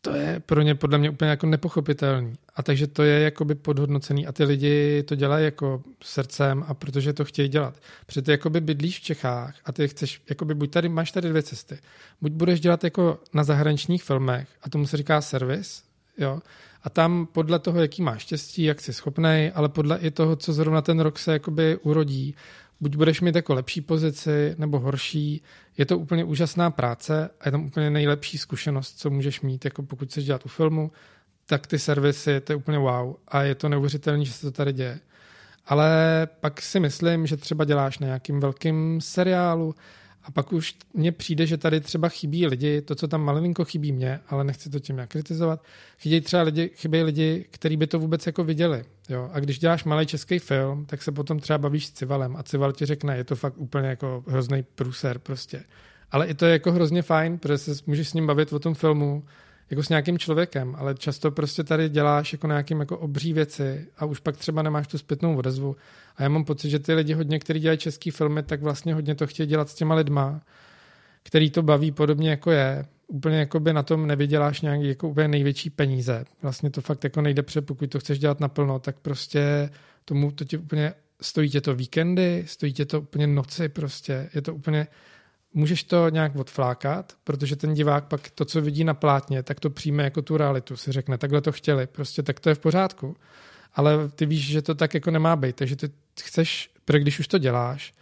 to je pro ně podle mě úplně jako nepochopitelný. A takže to je jakoby podhodnocený a ty lidi to dělají jako srdcem a protože to chtějí dělat. Protože ty jakoby bydlíš v Čechách a ty chceš, jakoby buď tady, máš tady dvě cesty. Buď budeš dělat jako na zahraničních filmech a tomu se říká servis, jo, a tam podle toho, jaký máš štěstí, jak jsi schopnej, ale podle i toho, co zrovna ten rok se jakoby urodí, buď budeš mít jako lepší pozici nebo horší. Je to úplně úžasná práce a je tam úplně nejlepší zkušenost, co můžeš mít, jako pokud chceš dělat u filmu, tak ty servisy, to je úplně wow a je to neuvěřitelné, že se to tady děje. Ale pak si myslím, že třeba děláš na nějakým velkým seriálu a pak už mně přijde, že tady třeba chybí lidi, to, co tam malinko chybí mě, ale nechci to tím nějak kritizovat, chybí třeba lidi, chybí lidi, kteří by to vůbec jako viděli. Jo? A když děláš malý český film, tak se potom třeba bavíš s Civalem a Cival ti řekne, je to fakt úplně jako hrozný průser prostě. Ale i to je jako hrozně fajn, protože se můžeš s ním bavit o tom filmu, jako s nějakým člověkem, ale často prostě tady děláš jako nějakým jako obří věci a už pak třeba nemáš tu zpětnou odezvu. A já mám pocit, že ty lidi hodně, kteří dělají český filmy, tak vlastně hodně to chtějí dělat s těma lidma, který to baví podobně jako je. Úplně jako by na tom nevyděláš nějaký jako úplně největší peníze. Vlastně to fakt jako nejde pře, pokud to chceš dělat naplno, tak prostě tomu to ti úplně stojí tě to víkendy, stojí tě to úplně noci prostě, je to úplně můžeš to nějak odflákat, protože ten divák pak to, co vidí na plátně, tak to přijme jako tu realitu. Si řekne, takhle to chtěli, prostě tak to je v pořádku. Ale ty víš, že to tak jako nemá být, takže ty chceš, protože když už to děláš,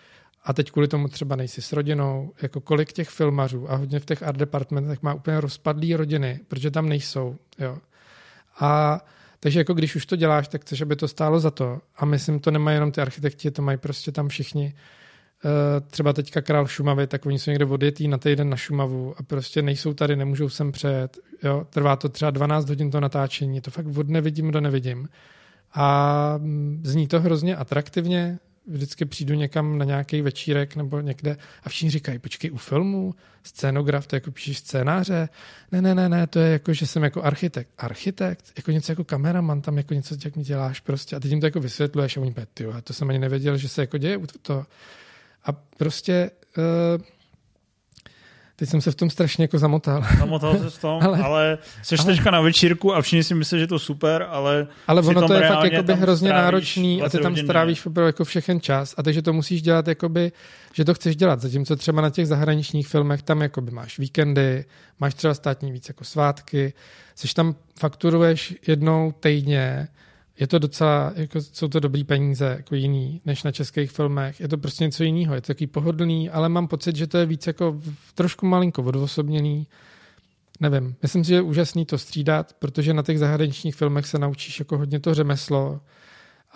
a teď kvůli tomu třeba nejsi s rodinou, jako kolik těch filmařů a hodně v těch art departmentech má úplně rozpadlý rodiny, protože tam nejsou, jo. A takže jako když už to děláš, tak chceš, aby to stálo za to. A myslím, to nemají jenom ty architekti, to mají prostě tam všichni třeba teďka král Šumavy, tak oni jsou někde odjetí na týden na Šumavu a prostě nejsou tady, nemůžou sem přejet. Jo? Trvá to třeba 12 hodin to natáčení, to fakt od nevidím do nevidím. A mm, zní to hrozně atraktivně, vždycky přijdu někam na nějaký večírek nebo někde a všichni říkají, počkej, u filmu, scénograf, to jako píšeš scénáře? Ne, ne, ne, ne, to je jako, že jsem jako architekt. Architekt? Jako něco jako kameraman, tam jako něco, jak mi děláš prostě. A teď jim to jako vysvětluješ a oni ty, to jsem ani nevěděl, že se jako děje to. A prostě uh, Teď jsem se v tom strašně jako zamotal. Zamotal se v tom, ale, ale jsi ale, teďka na večírku a všichni si myslí, že to super, ale Ale ono to je fakt jakoby hrozně náročný a ty tam strávíš jako všechen čas. A takže to musíš dělat jakoby, že to chceš dělat, zatímco třeba na těch zahraničních filmech tam jakoby máš víkendy, máš třeba státní víc jako svátky, seš tam fakturuješ jednou týdně, je to docela, jako jsou to dobrý peníze, jako jiný, než na českých filmech. Je to prostě něco jiného, je to takový pohodlný, ale mám pocit, že to je víc jako trošku malinko odosobněný. Nevím, myslím si, že je úžasný to střídat, protože na těch zahraničních filmech se naučíš jako hodně to řemeslo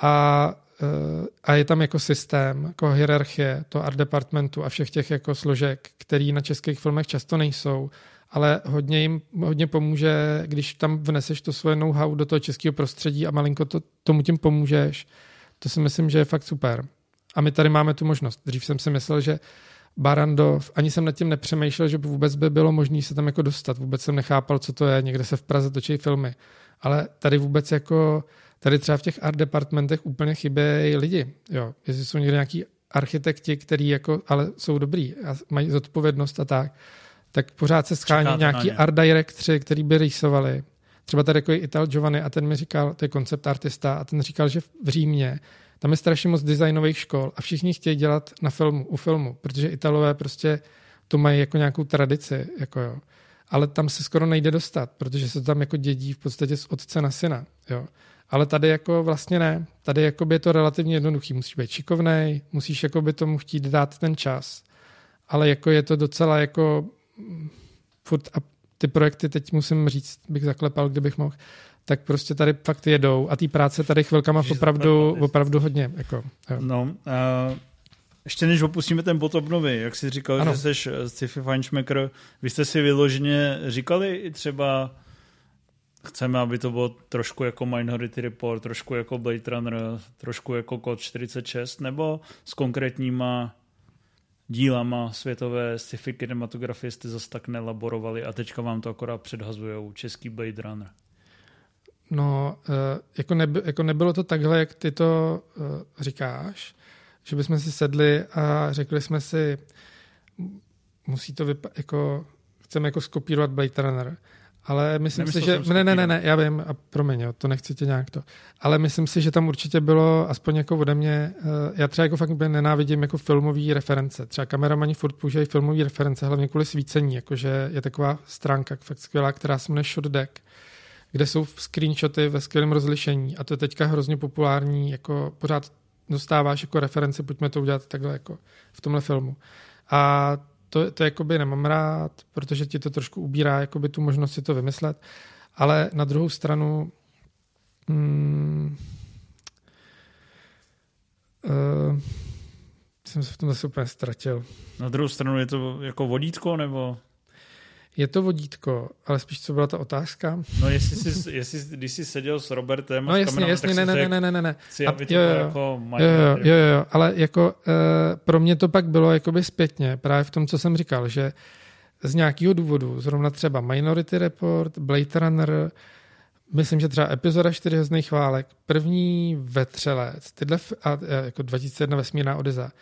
a, eh, a je tam jako systém, jako hierarchie, to art departmentu a všech těch jako složek, který na českých filmech často nejsou ale hodně jim hodně pomůže, když tam vneseš to svoje know-how do toho českého prostředí a malinko to, tomu tím pomůžeš. To si myslím, že je fakt super. A my tady máme tu možnost. Dřív jsem si myslel, že Barandov, ani jsem nad tím nepřemýšlel, že vůbec by bylo možné se tam jako dostat. Vůbec jsem nechápal, co to je. Někde se v Praze točí filmy. Ale tady vůbec jako, tady třeba v těch art departmentech úplně chybějí lidi. Jo. Jestli jsou někde nějaký architekti, který jako, ale jsou dobrý a mají zodpovědnost a tak, tak pořád se schání Čekáte nějaký art directři, který by rýsovali. Třeba tady jako Ital Giovanni a ten mi říkal, to je koncept artista, a ten říkal, že v Římě tam je strašně moc designových škol a všichni chtějí dělat na filmu, u filmu, protože Italové prostě to mají jako nějakou tradici, jako jo. Ale tam se skoro nejde dostat, protože se tam jako dědí v podstatě z otce na syna, jo. Ale tady jako vlastně ne. Tady jako by je to relativně jednoduchý. Musíš být šikovnej, musíš jako by tomu chtít dát ten čas. Ale jako je to docela jako furt a ty projekty teď musím říct, bych zaklepal, kdybych mohl, tak prostě tady fakt jedou a té práce tady chvilkama opravdu, opravdu hodně. Jako, jo. No, uh, ještě než opustíme ten bod obnovy, jak jsi říkal, ano. že jsi sci-fi feinschmecker, vy jste si vyloženě říkali i třeba chceme, aby to bylo trošku jako Minority Report, trošku jako Blade Runner, trošku jako Code 46, nebo s konkrétníma dílama světové sci-fi kinematografie jste zase tak nelaborovali a teďka vám to akorát předhazují český Blade Runner. No, eh, jako, neby, jako nebylo to takhle, jak ty to uh, říkáš, že bychom si sedli a řekli jsme si, musí to vypadat, jako, chceme jako skopírovat Blade Runner. Ale myslím Nemyslel si, že... Ne, ne, ne, ne, já vím, a promiň, jo, to nechci tě nějak to. Ale myslím si, že tam určitě bylo, aspoň jako ode mě, uh, já třeba jako fakt nenávidím jako filmové reference. Třeba kameramani furt používají filmové reference, hlavně kvůli svícení, jakože je taková stránka fakt skvělá, která se jmenuje Shot Deck, kde jsou screenshoty ve skvělém rozlišení a to je teďka hrozně populární, jako pořád dostáváš jako reference, pojďme to udělat takhle jako v tomhle filmu. A to, to jakoby nemám rád, protože ti to trošku ubírá jakoby tu možnost si to vymyslet, ale na druhou stranu hmm, uh, jsem se v tom zase úplně ztratil. Na druhou stranu je to jako vodítko, nebo? Je to vodítko, ale spíš co byla ta otázka? No jestli jsi, jestli, když jsi seděl s Robertem no, jasně, jasně, ne, ne, ne, ne, ne, ne. Chci, aby to jo, jo, jako jo, jo, jo, jo, ale jako uh, pro mě to pak bylo jakoby zpětně, právě v tom, co jsem říkal, že z nějakého důvodu, zrovna třeba Minority Report, Blade Runner, myslím, že třeba epizoda 4 hrozných chválek, první vetřelec, tyhle, a, a jako 2001 vesmírná Odeza, Eh,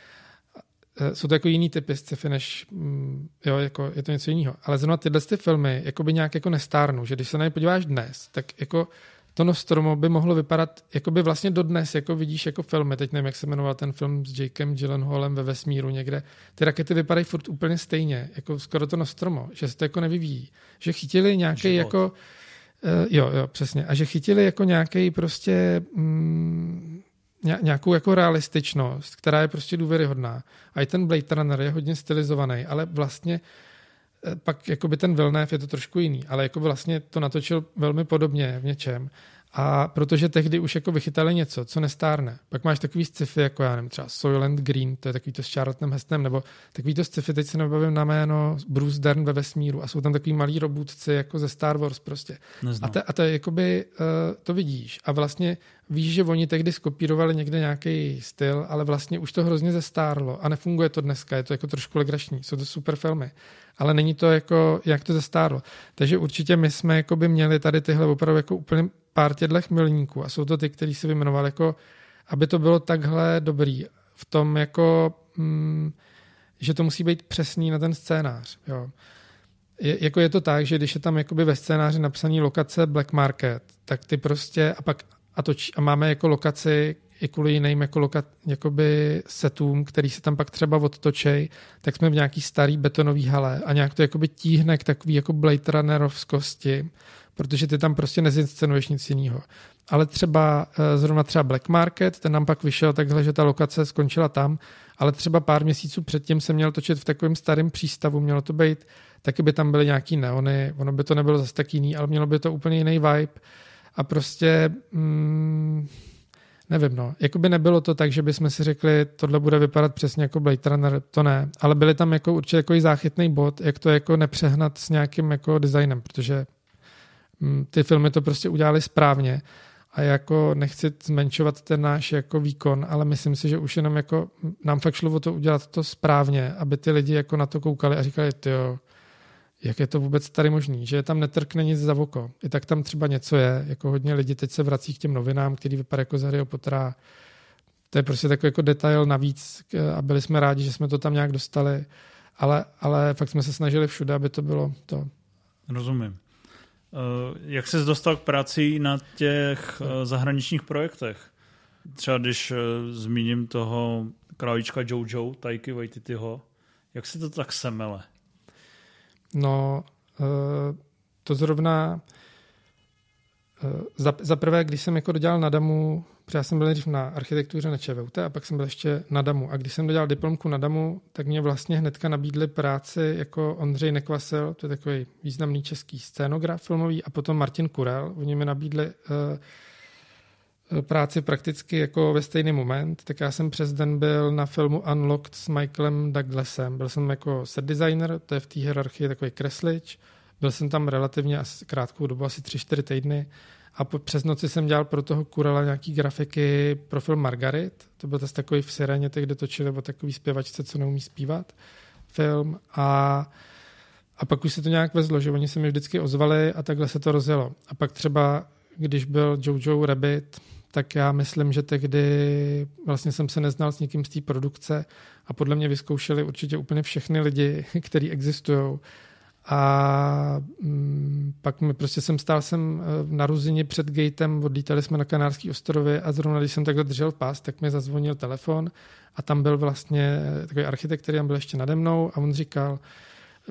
jsou to jako jiný typy sci-fi, než mm, jo, jako je to něco jiného. Ale zrovna tyhle ty filmy jako by nějak jako nestárnou, že když se na ně podíváš dnes, tak jako to Nostromo by mohlo vypadat, jako by vlastně dodnes, jako vidíš jako filmy, teď nevím, jak se jmenoval ten film s Jakem Gyllenhaalem ve vesmíru někde, ty rakety vypadají furt úplně stejně, jako skoro to Nostromo, že se to jako nevyvíjí, že chytili nějaký jako, uh, jo, jo, přesně, a že chytili jako nějaký prostě mm, nějakou jako realističnost, která je prostě důvěryhodná. A i ten Blade Runner je hodně stylizovaný, ale vlastně eh, pak jakoby ten Villeneuve je to trošku jiný, ale jako vlastně to natočil velmi podobně v něčem. A protože tehdy už jako vychytali něco, co nestárne. Pak máš takový sci-fi, jako já nevím, třeba Soylent Green, to je takový to s Charlottem Hestem, nebo takový to sci-fi, teď se nebavím na jméno Bruce Dern ve vesmíru a jsou tam takový malí robůtci jako ze Star Wars prostě. A to, a to je jakoby, uh, to vidíš a vlastně víš, že oni tehdy skopírovali někde nějaký styl, ale vlastně už to hrozně zestárlo a nefunguje to dneska, je to jako trošku legrační, jsou to super filmy, ale není to jako, jak to zestárlo. Takže určitě my jsme jako by měli tady tyhle opravdu jako úplně pár těchto milníků a jsou to ty, který si vyjmenoval jako, aby to bylo takhle dobrý v tom jako, mm, že to musí být přesný na ten scénář. Jo. Je, jako je to tak, že když je tam jakoby ve scénáři napsaný lokace Black Market, tak ty prostě a pak a, toč, a máme jako lokaci i kvůli jiným jako loka, jakoby setům, který se tam pak třeba odtočej, tak jsme v nějaký starý betonový hale a nějak to jakoby tíhne k takový jako Blade Runnerovskosti, protože ty tam prostě nezinscenuješ nic jiného. Ale třeba eh, zrovna třeba Black Market, ten nám pak vyšel takhle, že ta lokace skončila tam, ale třeba pár měsíců předtím se měl točit v takovém starém přístavu, mělo to být, taky by tam byly nějaký neony, ono by to nebylo zase tak jiný, ale mělo by to úplně jiný vibe a prostě mm, nevím, no. Jakoby nebylo to tak, že bychom si řekli, tohle bude vypadat přesně jako Blade Runner, to ne. Ale byly tam jako určitě jako záchytný bod, jak to jako nepřehnat s nějakým jako designem, protože ty filmy to prostě udělali správně a jako nechci zmenšovat ten náš jako výkon, ale myslím si, že už jenom jako nám fakt šlo o to udělat to správně, aby ty lidi jako na to koukali a říkali, jo, jak je to vůbec tady možný, že tam netrkne nic za oko. I tak tam třeba něco je, jako hodně lidí teď se vrací k těm novinám, který vypadá jako z Harryho Pottera. To je prostě takový jako detail navíc a byli jsme rádi, že jsme to tam nějak dostali, ale, ale fakt jsme se snažili všude, aby to bylo to. Rozumím. Eh, jak jsi dostal k práci na těch eh, zahraničních projektech? Třeba když eh, zmíním toho králíčka Jojo, Taiki Waititiho, jak se to tak semele? No, to zrovna za, za prvé, když jsem jako dodělal na DAMu, protože já jsem byl nejdřív na architektuře na ČVUT a pak jsem byl ještě na DAMu. A když jsem dodělal diplomku na DAMu, tak mě vlastně hnedka nabídli práci jako Ondřej Nekvasel, to je takový významný český scénograf filmový, a potom Martin Kurel. Oni mi nabídli uh, práci prakticky jako ve stejný moment, tak já jsem přes den byl na filmu Unlocked s Michaelem Douglasem. Byl jsem jako set designer, to je v té hierarchii takový kreslič. Byl jsem tam relativně asi krátkou dobu, asi 3-4 týdny a po, přes noci jsem dělal pro toho Kurela nějaký grafiky pro film Margarit. To byl zase takový v Sireně, kde točili o takový zpěvačce, co neumí zpívat film. A, a pak už se to nějak vezlo, že oni se mi vždycky ozvali a takhle se to rozjelo. A pak třeba, když byl Jojo Rabbit, tak já myslím, že tehdy vlastně jsem se neznal s nikým z té produkce a podle mě vyzkoušeli určitě úplně všechny lidi, kteří existují a mm, pak mi prostě jsem stál jsem eh, na Ruzině před gatem, odlítali jsme na Kanárský ostrovy a zrovna když jsem takhle držel pás, tak mi zazvonil telefon a tam byl vlastně eh, takový architekt, který tam byl ještě nade mnou a on říkal,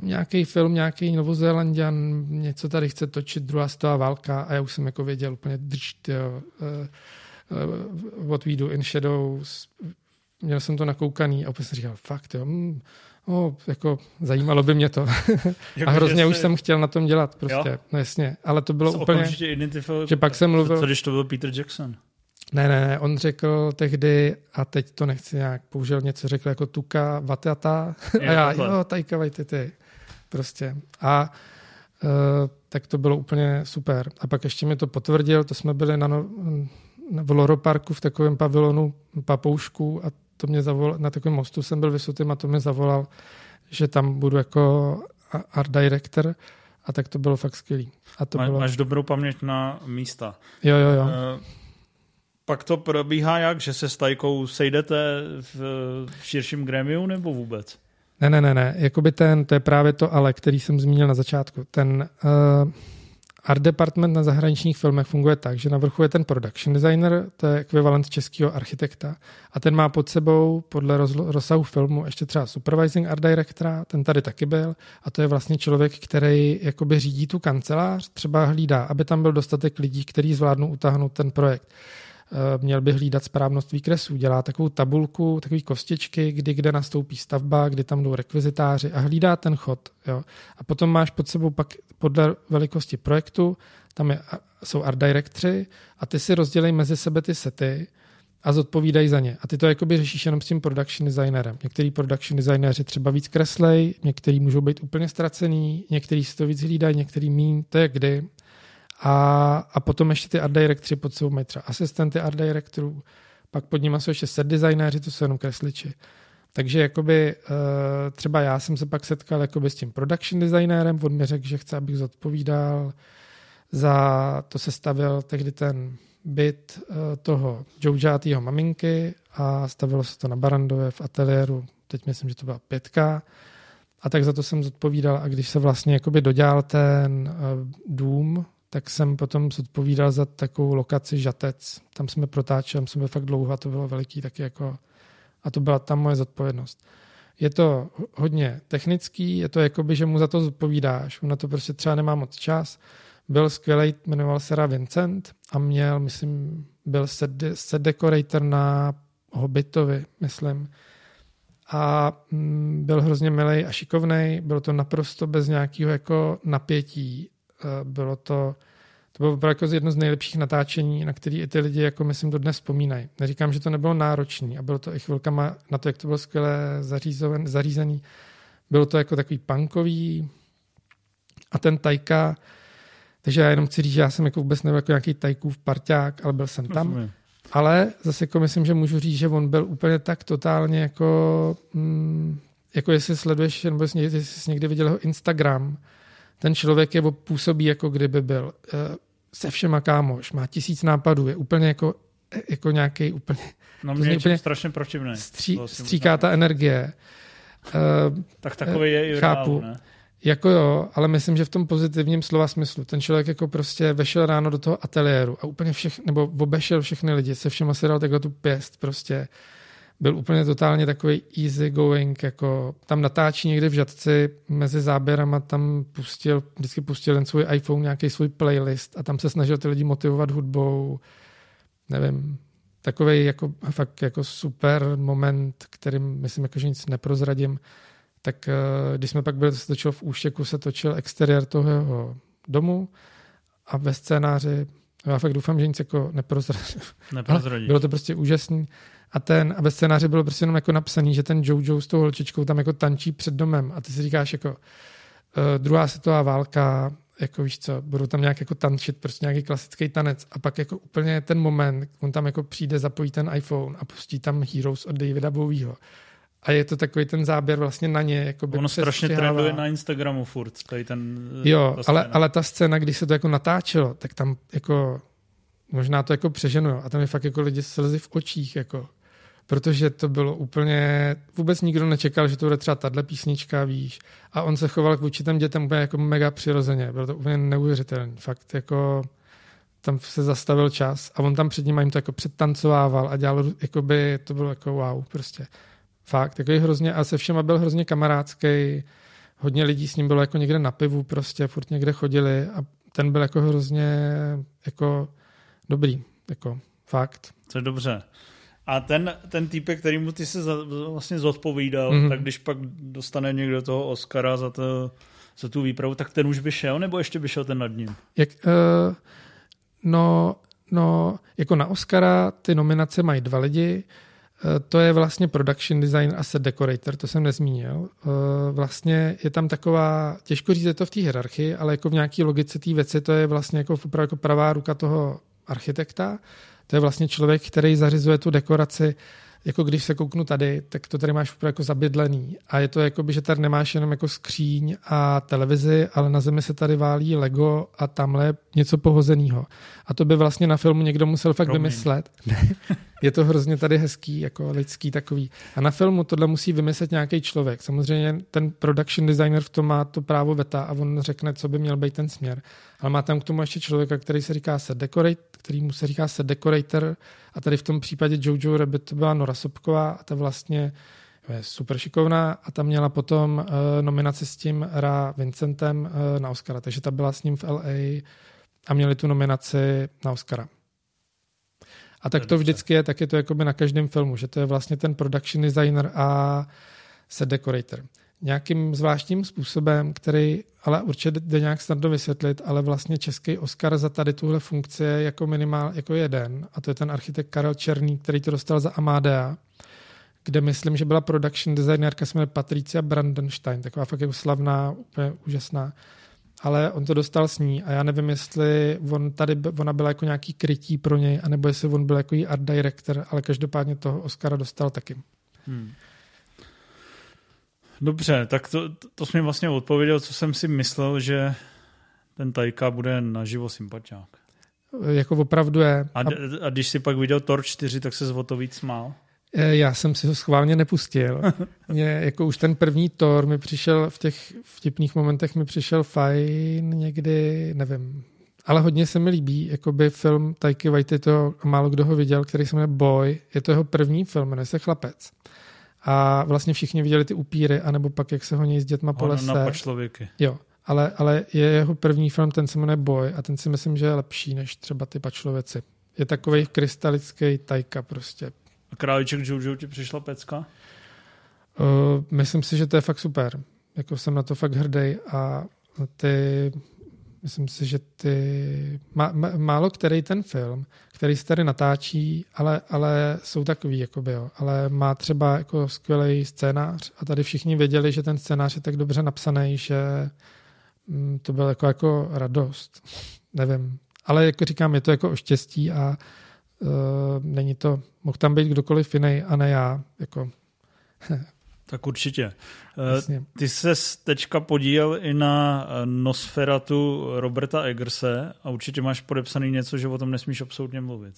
nějaký film, nějaký Novozélandian, něco tady chce točit, druhá stová válka. A já už jsem jako věděl úplně drž, tyjo, uh, uh, what we do in shadows, měl jsem to nakoukaný a opět jsem říkal, fakt jo, mm, No, jako zajímalo by mě to. a hrozně už jsem chtěl na tom dělat, prostě, jo? no jasně. Ale to bylo úplně, že pak jsem mluvil... Co když to byl Peter Jackson? Ne, ne, ne, on řekl tehdy, a teď to nechci nějak, použil něco, řekl jako tuka, vatata, a já, jo, tajka, ty, prostě. A uh, tak to bylo úplně super. A pak ještě mi to potvrdil, to jsme byli na, no, v Loroparku v takovém pavilonu papoušku a to mě zavolal, na takovém mostu jsem byl vysutým a to mě zavolal, že tam budu jako art director a tak to bylo fakt skvělý. A to Má, bylo... Máš dobrou paměť na místa. Jo, jo, jo. Uh, pak to probíhá jak, že se s Tajkou sejdete v, v širším grémiu nebo vůbec? Ne, ne, ne, ne. Jakoby ten, to je právě to ale, který jsem zmínil na začátku. Ten, uh, Art department na zahraničních filmech funguje tak, že na vrchu je ten production designer, to je ekvivalent českého architekta, a ten má pod sebou podle rozsahu filmu ještě třeba supervising art directora, ten tady taky byl, a to je vlastně člověk, který jakoby řídí tu kancelář, třeba hlídá, aby tam byl dostatek lidí, kteří zvládnou utáhnout ten projekt. Eh, měl by hlídat správnost výkresů, dělá takovou tabulku, takové kostičky, kdy kde nastoupí stavba, kdy tam jdou rekvizitáři a hlídá ten chod. Jo. A potom máš pod sebou pak podle velikosti projektu, tam je, jsou art directory a ty si rozdělej mezi sebe ty sety a zodpovídají za ně. A ty to jakoby řešíš jenom s tím production designerem. Některý production designéři třeba víc kreslej, některý můžou být úplně ztracený, některý si to víc hlídají, některý mín, to je kdy. A, a potom ještě ty art directory pod sebou mají třeba asistenty art directorů, pak pod nimi jsou ještě set designéři, to jsou jenom kresliči. Takže jakoby, eh, třeba já jsem se pak setkal jakoby s tím production designérem, on mi řekl, že chce, abych zodpovídal za, to se stavil tehdy ten byt eh, toho Joujatýho maminky a stavilo se to na Barandově v ateliéru teď myslím, že to byla pětka. A tak za to jsem zodpovídal. A když se vlastně jakoby dodělal ten uh, dům, tak jsem potom zodpovídal za takovou lokaci Žatec. Tam jsme protáčeli, tam jsme fakt dlouho a to bylo veliký taky jako... A to byla tam moje zodpovědnost. Je to hodně technický, je to jakoby, že mu za to zodpovídáš. On na to prostě třeba nemá moc čas. Byl skvělý, jmenoval se Ra Vincent a měl, myslím, byl set, set decorator na Hobbitovi, myslím. A mm, byl hrozně milý a šikovný. Bylo to naprosto bez nějakého jako napětí. Eh, bylo to, to bylo opravdu jako jedno z nejlepších natáčení, na který i ty lidi, jako myslím, dodnes vzpomínají. Neříkám, že to nebylo náročné a bylo to i chvilkama na to, jak to bylo skvěle zařízený. Bylo to jako takový punkový a ten Tajka, takže já jenom chci říct, že já jsem jako vůbec nebyl jako nějaký Tajkův parťák, ale byl jsem tam. Rozumím. Ale zase jako myslím, že můžu říct, že on byl úplně tak totálně jako, mm, jako jestli sleduješ, nebo jestli jsi někdy viděl jeho Instagram, ten člověk je působí, jako kdyby byl uh, se všema kámoš, má tisíc nápadů, je úplně jako, jako nějaký úplně... No mě je úplně strašně protivný. Stří, stříká ta energie. Uh, tak takový je i chápu. Reál, ne? Jako jo, ale myslím, že v tom pozitivním slova smyslu. Ten člověk jako prostě vešel ráno do toho ateliéru a úplně všech, nebo obešel všechny lidi, se všema si dal takhle tu pěst prostě. Byl úplně totálně takový easy going, jako tam natáčí někde v žadci mezi záběrama, tam pustil, vždycky pustil jen svůj iPhone, nějaký svůj playlist a tam se snažil ty lidi motivovat hudbou, nevím, takový jako fakt jako super moment, kterým myslím, jako, že nic neprozradím. Tak eh, když jsme pak byli, se točil v Úštěku, se točil exteriér toho domu a ve scénáři, já fakt doufám, že nic jako neprozradí. Bylo to prostě úžasný. A ten, a ve scénáři bylo prostě jenom jako napsaný, že ten Jojo s tou holčičkou tam jako tančí před domem a ty si říkáš jako uh, druhá světová válka, jako víš co, budou tam nějak jako tančit, prostě nějaký klasický tanec a pak jako úplně ten moment, on tam jako přijde, zapojí ten iPhone a pustí tam Heroes od Davida Bowieho a je to takový ten záběr vlastně na ně. Jako by ono strašně trenduje na Instagramu furt. Tady ten, jo, ale, ale ta scéna, když se to jako natáčelo, tak tam jako možná to jako přeženu. A tam je fakt jako lidi slzy v očích. Jako, protože to bylo úplně, vůbec nikdo nečekal, že to bude třeba tahle písnička, víš. A on se choval k určitým dětem úplně jako mega přirozeně. Bylo to úplně neuvěřitelné. Fakt jako tam se zastavil čas a on tam před ním jim to jako předtancovával a dělal, jako by to bylo jako wow, prostě. Fakt, takový hrozně, a se všema byl hrozně kamarádský, hodně lidí s ním bylo jako někde na pivu prostě, furt někde chodili a ten byl jako hrozně jako dobrý, jako fakt. To je dobře. A ten, ten týpek, který mu ty se vlastně zodpovídal, mm-hmm. tak když pak dostane někdo toho Oscara za, to, za tu výpravu, tak ten už by šel, nebo ještě by šel ten nad ním? Jak, uh, no, no, jako na Oscara ty nominace mají dva lidi, to je vlastně production design a set decorator, to jsem nezmínil. Eh, vlastně je tam taková, těžko říct je to v té hierarchii, ale jako v nějaké logice té věci, to je vlastně jako, opravdu jako pravá ruka toho architekta. To je vlastně člověk, který zařizuje tu dekoraci jako když se kouknu tady, tak to tady máš jako zabydlený. A je to jako by, že tady nemáš jenom jako skříň a televizi, ale na zemi se tady válí Lego a tamhle něco pohozeného. A to by vlastně na filmu někdo musel fakt Promiň. vymyslet. je to hrozně tady hezký, jako lidský takový. A na filmu tohle musí vymyslet nějaký člověk. Samozřejmě ten production designer v tom má to právo veta a on řekne, co by měl být ten směr. Ale má tam k tomu ještě člověka, který se říká set decorate, který mu se říká set decorator a tady v tom případě Jojo Rabbit to byla Nora Sobková a ta vlastně je super šikovná a ta měla potom uh, nominaci s tím Ra Vincentem uh, na Oscara, takže ta byla s ním v LA a měli tu nominaci na Oscara. A tak to vždycky je, tak je to jakoby na každém filmu, že to je vlastně ten production designer a set decorator. Nějakým zvláštním způsobem, který ale určitě jde nějak snadno vysvětlit, ale vlastně český Oscar za tady tuhle funkci je jako minimál jako jeden a to je ten architekt Karel Černý, který to dostal za Amadea, kde myslím, že byla production designérka, se jmenuje Patricia Brandenstein, taková fakt jako slavná, úplně úžasná ale on to dostal s ní a já nevím, jestli on tady, ona byla jako nějaký krytí pro něj, anebo jestli on byl jako art director, ale každopádně toho Oscara dostal taky. Hmm. Dobře, tak to, to jsi mi vlastně odpověděl, co jsem si myslel, že ten Tajka bude naživo sympatiák. Jako opravdu je. A, a, a když si pak viděl Tor 4, tak se o to víc smál? Eh, já jsem si ho schválně nepustil. Mě, jako už ten první Thor mi přišel v těch vtipných momentech mi přišel fajn někdy, nevím. Ale hodně se mi líbí, jakoby film Taiki Waitito, málo kdo ho viděl, který se jmenuje Boy. Je to jeho první film, jmenuje se Chlapec. A vlastně všichni viděli ty upíry, anebo pak, jak se honí s dětma po lese. Na člověky. Jo, ale, ale je jeho první film, ten se jmenuje Boy a ten si myslím, že je lepší než třeba ty pačlověci. Je takový krystalický tajka prostě. A Králíček Jojo ti přišla pecka? Uh, myslím si, že to je fakt super. Jako jsem na to fakt hrdý a ty, myslím si, že ty, má, má, málo který ten film, který se tady natáčí, ale, ale jsou takový, jakoby, jo. ale má třeba jako skvělý scénář a tady všichni věděli, že ten scénář je tak dobře napsaný, že mm, to bylo jako, jako radost. Nevím. Ale jako říkám, je to jako o štěstí a uh, není to, mohl tam být kdokoliv jiný a ne já. Jako. tak určitě. Eh, Jasně. Ty se teďka podílel i na eh, Nosferatu Roberta Eggerse a určitě máš podepsaný něco, že o tom nesmíš absolutně mluvit.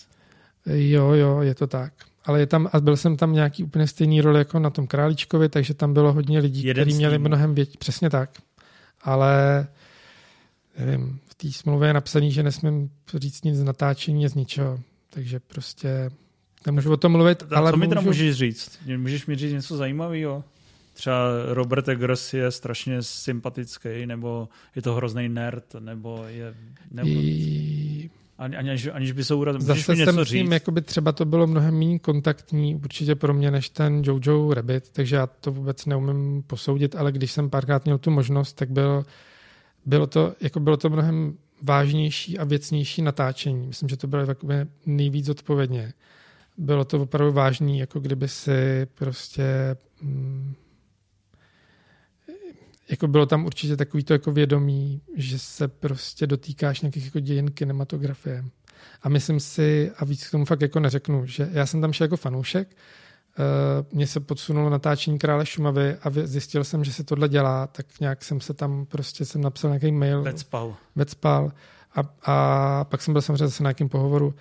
Jo, jo, je to tak. Ale je tam, a byl jsem tam nějaký úplně stejný roli jako na tom Králíčkovi, takže tam bylo hodně lidí, kteří měli mnohem větší, přesně tak. Ale nevím, v té smlouvě je napsaný, že nesmím říct nic z natáčení, z ničeho. Takže prostě nemůžu o tom mluvit. A ale co mi teda můžeš říct? Můžeš mi říct něco zajímavého? Třeba Robert Eggers je strašně sympatický, nebo je to hrozný nerd, nebo je... Nebo... I... Ani, aniž, aniž by se urazil. Zase něco jsem tím, jakoby třeba to bylo mnohem méně kontaktní určitě pro mě, než ten Jojo Rabbit, takže já to vůbec neumím posoudit, ale když jsem párkrát měl tu možnost, tak byl bylo to, jako bylo to mnohem vážnější a věcnější natáčení. Myslím, že to bylo takové nejvíc odpovědně. Bylo to opravdu vážný, jako kdyby si prostě mm, jako bylo tam určitě takový to jako vědomí, že se prostě dotýkáš nějakých jako dějin kinematografie. A myslím si, a víc k tomu fakt jako neřeknu, že já jsem tam šel jako fanoušek, Eh, mně se podsunulo natáčení Krále Šumavy a zjistil jsem, že se tohle dělá, tak nějak jsem se tam prostě jsem napsal nějaký mail. Vecpal. Vecpal. A, a pak jsem byl samozřejmě zase na nějakém pohovoru.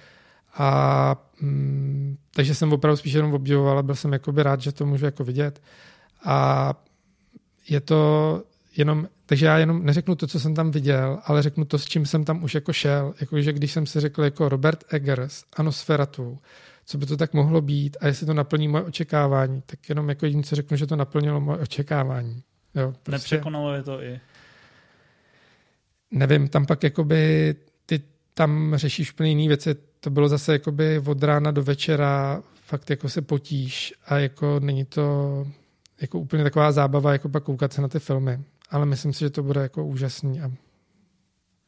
A mm, takže jsem opravdu spíš jenom obdivoval a byl jsem jakoby rád, že to můžu jako vidět. A je to jenom, takže já jenom neřeknu to, co jsem tam viděl, ale řeknu to, s čím jsem tam už jako šel. Jakože když jsem si řekl jako Robert Eggers, Anosferatu, co by to tak mohlo být a jestli to naplní moje očekávání, tak jenom jako jediné, co řeknu, že to naplnilo moje očekávání. Jo, prostě, Nepřekonalo je to i? Nevím, tam pak jakoby ty tam řešíš úplně jiné věci. To bylo zase jakoby od rána do večera fakt jako se potíš a jako není to jako úplně taková zábava, jako pak koukat se na ty filmy. Ale myslím si, že to bude jako úžasný. A,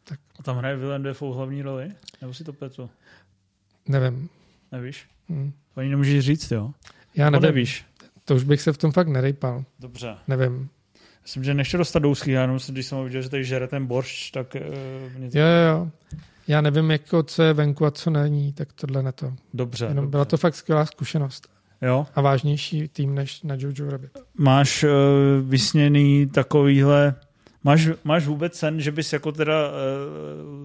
tak. a tam hraje Willem Dafoe hlavní roli? Nebo si to pletu? Nevím. Nevíš? Hmm. To ani nemůžeš říct, jo? Já nevím. nevíš. To už bych se v tom fakt nerejpal. Dobře. Nevím. Myslím, že nechci dostat dousky, já jenom když jsem viděl, že tady žere ten boršč, tak... Uh, mě... Jo, jo, jo. Já nevím, jako, co je venku a co není, tak tohle na to. Dobře. Jenom dobře. byla to fakt skvělá zkušenost. Jo. A vážnější tým než na Jojo Rabbit. Máš uh, vysněný takovýhle Máš, máš vůbec sen, že bys jako teda uh,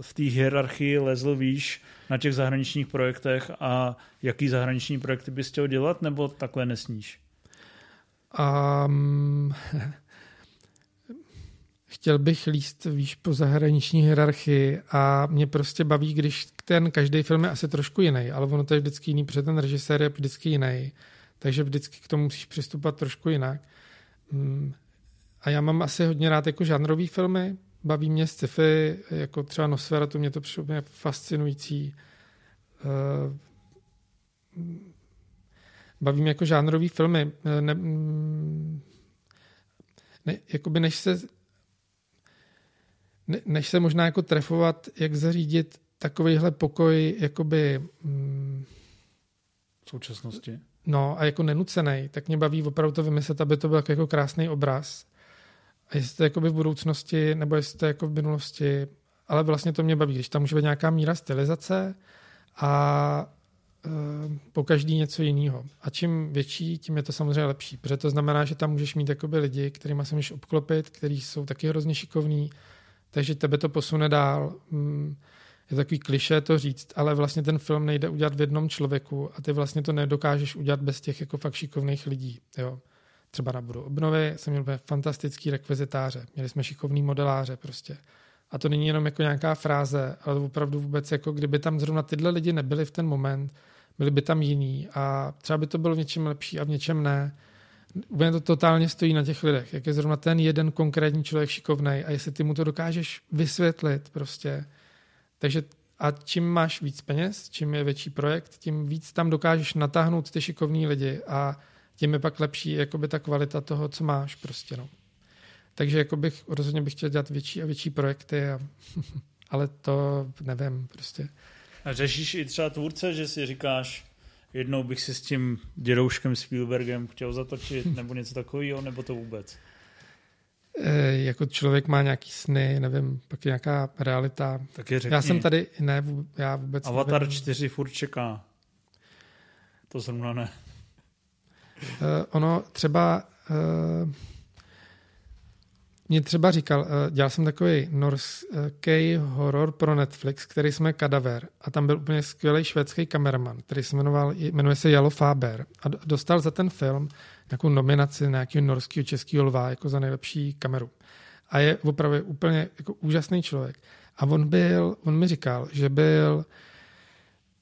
v té hierarchii lezl výš na těch zahraničních projektech a jaký zahraniční projekty bys chtěl dělat, nebo takhle nesníš? Um, chtěl bych líst výš po zahraniční hierarchii a mě prostě baví, když ten každý film je asi trošku jiný, ale ono to je vždycky jiný, protože ten režisér je vždycky jiný, takže vždycky k tomu musíš přistupovat trošku jinak. Um, a já mám asi hodně rád jako žánrový filmy, baví mě sci-fi, jako třeba Nosferatu, mě to mě fascinující. Eh, baví mě jako žánrový filmy. Eh, ne, ne, jakoby než se než se možná jako trefovat, jak zařídit takovýhle pokoj jakoby mm, v současnosti. No a jako nenucený, tak mě baví opravdu to vymyslet, aby to byl jako krásný obraz a jestli to je v budoucnosti, nebo jestli to jako v minulosti, ale vlastně to mě baví, když tam může být nějaká míra stylizace a e, po každý něco jiného. A čím větší, tím je to samozřejmě lepší, protože to znamená, že tam můžeš mít jakoby lidi, kterými se můžeš obklopit, kteří jsou taky hrozně šikovní, takže tebe to posune dál. Mm, je takový kliše to říct, ale vlastně ten film nejde udělat v jednom člověku a ty vlastně to nedokážeš udělat bez těch jako fakt šikovných lidí. Jo. Třeba na budu obnovy jsem měl fantastický rekvizitáře, měli jsme šikovný modeláře prostě. A to není jenom jako nějaká fráze, ale opravdu vůbec jako kdyby tam zrovna tyhle lidi nebyli v ten moment, byli by tam jiní a třeba by to bylo v něčem lepší a v něčem ne. Úplně to totálně stojí na těch lidech, jak je zrovna ten jeden konkrétní člověk šikovný a jestli ty mu to dokážeš vysvětlit prostě. Takže a čím máš víc peněz, čím je větší projekt, tím víc tam dokážeš natáhnout ty šikovní lidi a tím je pak lepší jakoby ta kvalita toho, co máš prostě. No. Takže jako bych, rozhodně bych chtěl dělat větší a větší projekty, a, ale to nevím prostě. A řešíš i třeba tvůrce, že si říkáš, jednou bych si s tím dědouškem Spielbergem chtěl zatočit, nebo něco takového, nebo to vůbec? E, jako člověk má nějaký sny, nevím, pak je nějaká realita. Tak je řekni. Já jsem tady, ne, já vůbec Avatar nevím. 4 furt čeká. To zrovna ne. E, ono třeba e, mě třeba říkal, eh, dělal jsem takový norský horor pro Netflix, který jsme Kadaver a tam byl úplně skvělý švédský kameraman, který se jmenoval, jmenuje se Jalo Faber a dostal za ten film nějakou nominaci na nějakého norského českého lva jako za nejlepší kameru. A je opravdu úplně jako úžasný člověk. A on byl, on mi říkal, že byl,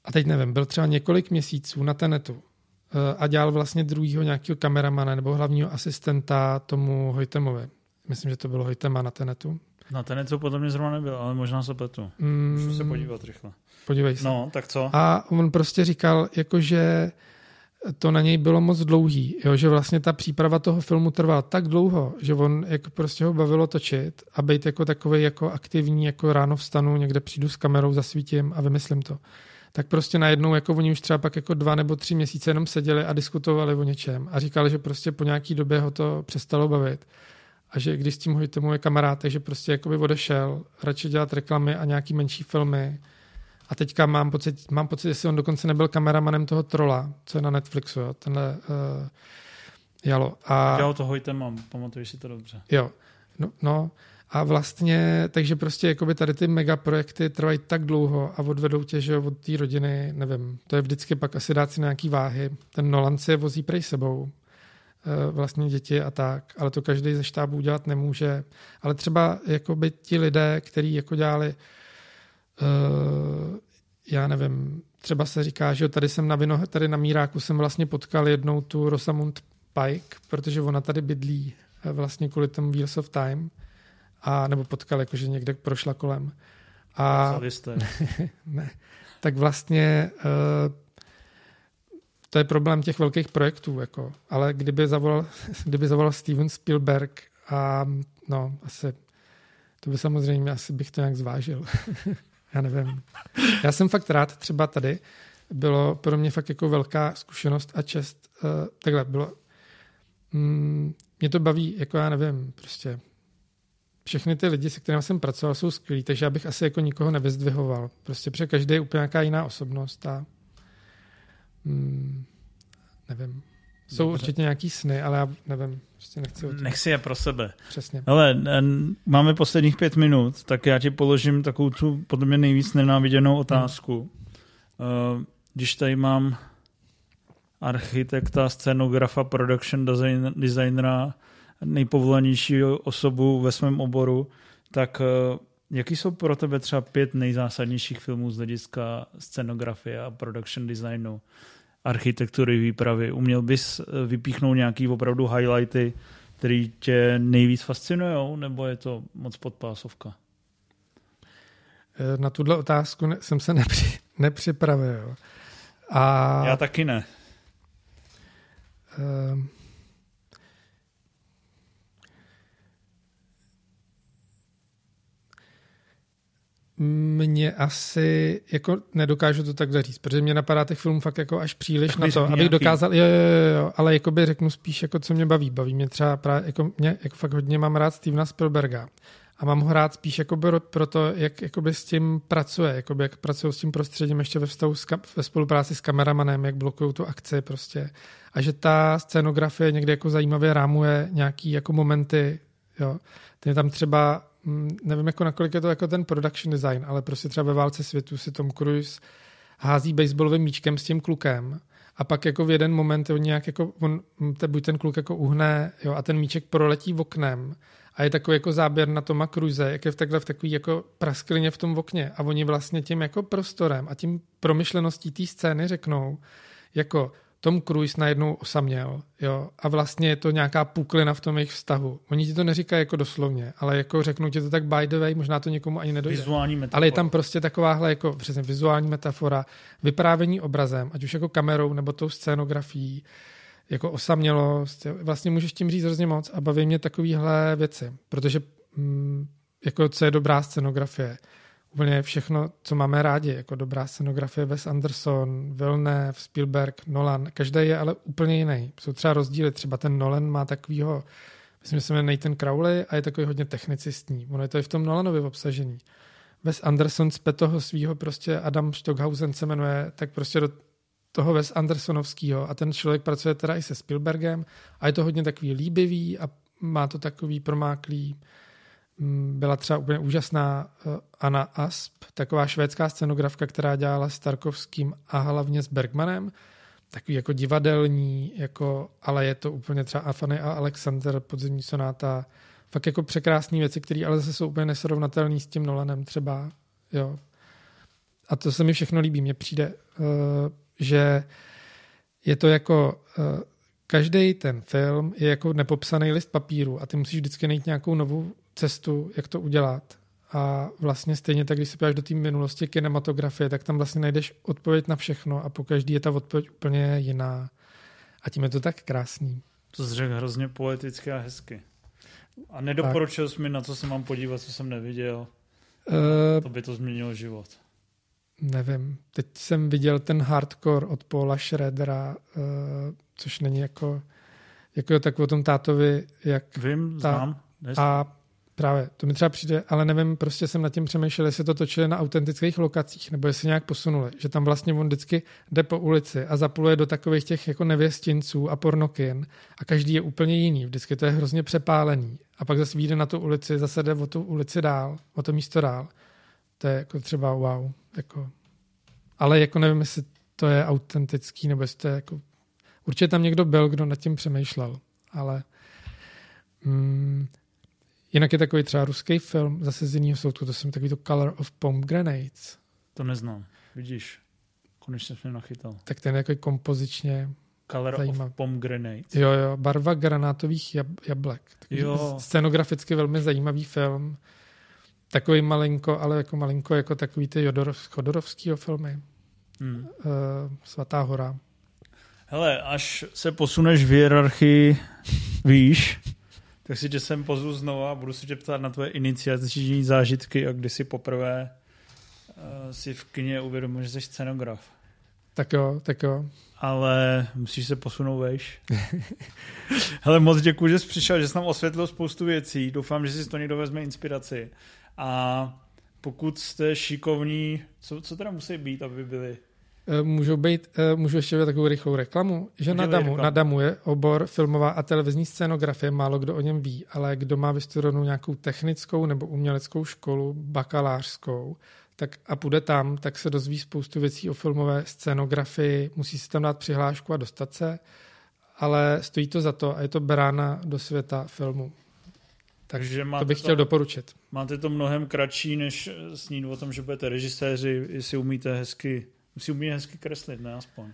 a teď nevím, byl třeba několik měsíců na tenetu eh, a dělal vlastně druhýho nějakého kameramana nebo hlavního asistenta tomu Hojtemovi. Myslím, že to bylo Hojtema na Tenetu. Na Tenetu potom mě zrovna nebyl, ale možná se pletu. Mm, Můžu se podívat rychle. Podívej se. No, tak co? A on prostě říkal, jakože to na něj bylo moc dlouhý, jo, že vlastně ta příprava toho filmu trvala tak dlouho, že on jako prostě ho bavilo točit a být jako takový jako aktivní, jako ráno vstanu, někde přijdu s kamerou, zasvítím a vymyslím to. Tak prostě najednou jako oni už třeba pak jako dva nebo tři měsíce jenom seděli a diskutovali o něčem a říkali, že prostě po nějaký době ho to přestalo bavit a že když s tím Hojtemu je kamarád, takže prostě jakoby odešel, radši dělat reklamy a nějaký menší filmy. A teďka mám pocit, mám pocit, jestli on dokonce nebyl kameramanem toho trola, co je na Netflixu, jo, tenhle uh, Jalo. A, Já to Hojtema, pamatuješ si to dobře. Jo, no, no a vlastně, takže prostě jakoby tady ty megaprojekty trvají tak dlouho a odvedou tě, že od té rodiny, nevím, to je vždycky pak asi dát si nějaký váhy. Ten Nolan si je vozí prej sebou, Eh, vlastně děti a tak, ale to každý ze štábů dělat nemůže. Ale třeba jako by ti lidé, kteří jako dělali, uh, já nevím, třeba se říká, že tady jsem na Vino, tady na Míráku jsem vlastně potkal jednou tu Rosamund Pike, protože ona tady bydlí eh, vlastně kvůli tomu Wheels of Time, a, nebo potkal, jakože někde prošla kolem. A, ne, tak vlastně uh, to je problém těch velkých projektů, jako. ale kdyby zavolal, kdyby zavolal Steven Spielberg a no, asi to by samozřejmě, asi bych to nějak zvážil. Já nevím. Já jsem fakt rád, třeba tady bylo pro mě fakt jako velká zkušenost a čest. Uh, takhle bylo, mm, mě to baví, jako já nevím, prostě všechny ty lidi, se kterými jsem pracoval, jsou skvělí, takže já bych asi jako nikoho nevyzdvihoval. Prostě protože každý je úplně nějaká jiná osobnost a Hmm, nevím. Jsou Dobře. určitě nějaký sny, ale já nevím, prostě nechci Nech si je pro sebe. Přesně. Ale máme posledních pět minut, tak já ti položím takovou tu podle mě nejvíc nenáviděnou otázku. Hmm. Když tady mám architekta, scenografa, production design, designera, nejpovolanější osobu ve svém oboru, tak eh, jaký jsou pro tebe třeba pět nejzásadnějších filmů z hlediska scenografie a production designu, architektury, výpravy? Uměl bys eh, vypíchnout nějaký opravdu highlighty, které tě nejvíc fascinují, nebo je to moc podpásovka? Eh, na tuhle otázku jsem se nepři, nepřipravil. A... Já taky ne. Uh, mě asi, jako nedokážu to takhle říct, protože mě napadá těch filmů fakt jako až příliš tak na to, abych nějaký. dokázal, jo, jo, jo, ale jako by řeknu spíš, jako co mě baví. Baví mě třeba právě, jako mě, jako fakt hodně mám rád Stevena Spielberga. A mám ho rád spíš jako pro to, jak jakoby s tím pracuje, jakoby jak pracují s tím prostředím ještě ve vztahu s, ve spolupráci s kameramanem, jak blokují tu akci prostě. A že ta scénografie někdy jako zajímavě rámuje nějaký jako momenty, jo. Ten tam třeba nevím jako nakolik je to jako ten production design, ale prostě třeba ve válce světu si Tom Cruise hází baseballovým míčkem s tím klukem a pak jako v jeden moment on nějak jako, on, buď ten kluk jako uhne jo, a ten míček proletí v oknem a je takový jako záběr na Toma Cruise, jak je v takhle v takový jako prasklině v tom okně a oni vlastně tím jako prostorem a tím promyšleností té scény řeknou, jako Tom Cruise najednou osaměl, jo, a vlastně je to nějaká puklina v tom jejich vztahu. Oni ti to neříkají jako doslovně, ale jako řeknou ti to tak by the way, možná to někomu ani nedojde. Vizuální metafora. Ale je tam prostě takováhle jako přesně vizuální metafora, vyprávění obrazem, ať už jako kamerou nebo tou scénografií, jako osamělost. Vlastně můžeš tím říct hrozně moc a baví mě takovéhle věci, protože mm, jako co je dobrá scenografie úplně všechno, co máme rádi, jako dobrá scenografie Wes Anderson, Villeneuve, Spielberg, Nolan, každý je ale úplně jiný. Jsou třeba rozdíly, třeba ten Nolan má takovýho, myslím, že se jmenuje Nathan Crowley a je takový hodně technicistní. Ono je to i v tom Nolanovi obsažený. Wes Anderson z toho svého prostě Adam Stockhausen se jmenuje, tak prostě do toho Wes Andersonovského a ten člověk pracuje teda i se Spielbergem a je to hodně takový líbivý a má to takový promáklý byla třeba úplně úžasná eh, Anna Asp, taková švédská scenografka, která dělala s Tarkovským a hlavně s Bergmanem, takový jako divadelní, jako, ale je to úplně třeba Afany a Alexander, podzemní sonáta, fakt jako překrásné věci, které ale zase jsou úplně nesrovnatelné s tím Nolanem třeba, jo. A to se mi všechno líbí. Mně přijde, uh, že je to jako uh, každý ten film je jako nepopsaný list papíru a ty musíš vždycky najít nějakou novou cestu, jak to udělat. A vlastně stejně tak, když se podíváš do té minulosti kinematografie, tak tam vlastně najdeš odpověď na všechno a po každý je ta odpověď úplně jiná. A tím je to tak krásný. To jsi řekl hrozně poeticky a hezky. A nedoporučil jsi mi, na co se mám podívat, co jsem neviděl. Uh, to by to změnilo život. Nevím. Teď jsem viděl ten hardcore od Paula Schroedera, uh, což není jako, jako tak o tom tátovi, jak... Vím, ta, znám. A Právě, to mi třeba přijde, ale nevím, prostě jsem nad tím přemýšlel, jestli to točili na autentických lokacích, nebo jestli nějak posunuli, že tam vlastně on vždycky jde po ulici a zapluje do takových těch jako nevěstinců a pornokin a každý je úplně jiný, vždycky to je hrozně přepálený a pak zase vyjde na tu ulici, zase jde o tu ulici dál, o to místo dál. To je jako třeba wow, jako. Ale jako nevím, jestli to je autentický, nebo jestli to je jako... Určitě tam někdo byl, kdo nad tím přemýšlel, ale... Mm, Jinak je takový třeba ruský film, zase z jiného soutu, to jsem takový to Color of Pomegranates. To neznám, vidíš. Konečně jsem nachytal. Tak ten je takový kompozičně Color zajímavý. of Pomegranates. Jo, jo, barva granátových jab, jablek. Takový jo. Scenograficky velmi zajímavý film. Takový malinko, ale jako malinko jako takový ty Jodorov, Chodorovskýho filmy. Hmm. Uh, Svatá hora. Hele, až se posuneš v hierarchii výš, tak si tě sem pozvu znovu a budu se tě ptát na tvoje iniciativní zážitky a kdy si poprvé uh, si v knihe uvědomil, že jsi scenograf. Tak jo, tak jo. Ale musíš se posunout vejš. Hele, moc děkuji, že jsi přišel, že jsi nám osvětlil spoustu věcí. Doufám, že si z toho někdo vezme inspiraci. A pokud jste šikovní, co, co teda musí být, aby byli Eh, můžou být, eh, můžu ještě být takovou rychlou reklamu, že na Damu, na Damu je obor filmová a televizní scénografie, málo kdo o něm ví, ale kdo má vystudovanou nějakou technickou nebo uměleckou školu, bakalářskou, tak a půjde tam, tak se dozví spoustu věcí o filmové scénografii, musí si tam dát přihlášku a dostat se, ale stojí to za to a je to brána do světa filmu. Takže to bych to, chtěl doporučit. Máte to mnohem kratší, než snít o tom, že budete režiséři, jestli umíte hezky Musí umět hezky kreslit, ne aspoň.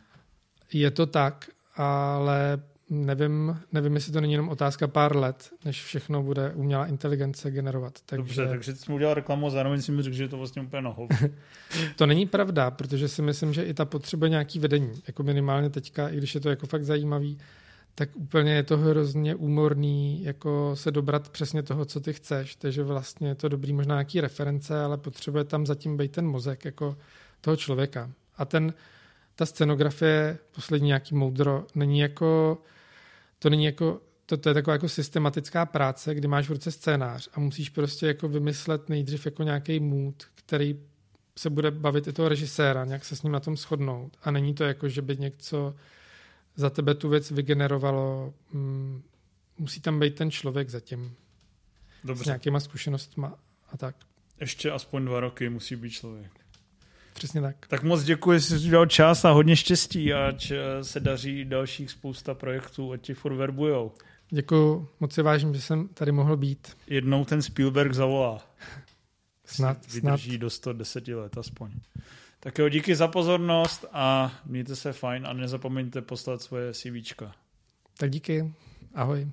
Je to tak, ale nevím, nevím, jestli to není jenom otázka pár let, než všechno bude umělá inteligence generovat. Takže... Dobře, takže jsi mu udělal reklamu a zároveň si mi řekl, že je to vlastně úplně na To není pravda, protože si myslím, že i ta potřeba nějaký vedení, jako minimálně teďka, i když je to jako fakt zajímavý, tak úplně je to hrozně úmorný, jako se dobrat přesně toho, co ty chceš. Takže vlastně je to dobrý možná nějaký reference, ale potřebuje tam zatím být ten mozek jako toho člověka. A ten, ta scenografie, poslední nějaký moudro, není jako, to není jako, to, to je taková jako systematická práce, kdy máš v ruce scénář a musíš prostě jako vymyslet nejdřív jako nějaký mood, který se bude bavit i toho režiséra, nějak se s ním na tom shodnout. A není to jako, že by něco za tebe tu věc vygenerovalo. Mm, musí tam být ten člověk zatím. Dobře. s nějakýma zkušenostmi a tak. Ještě aspoň dva roky musí být člověk. Přesně tak. Tak moc děkuji, že jsi udělal čas a hodně štěstí, ať eh, se daří dalších spousta projektů, ať ti furt verbujou. Děkuji, moc si vážím, že jsem tady mohl být. Jednou ten Spielberg zavolá. Snad, Vydrží snad. do 110 let aspoň. Tak jo, díky za pozornost a mějte se fajn a nezapomeňte poslat svoje CVčka. Tak díky, ahoj.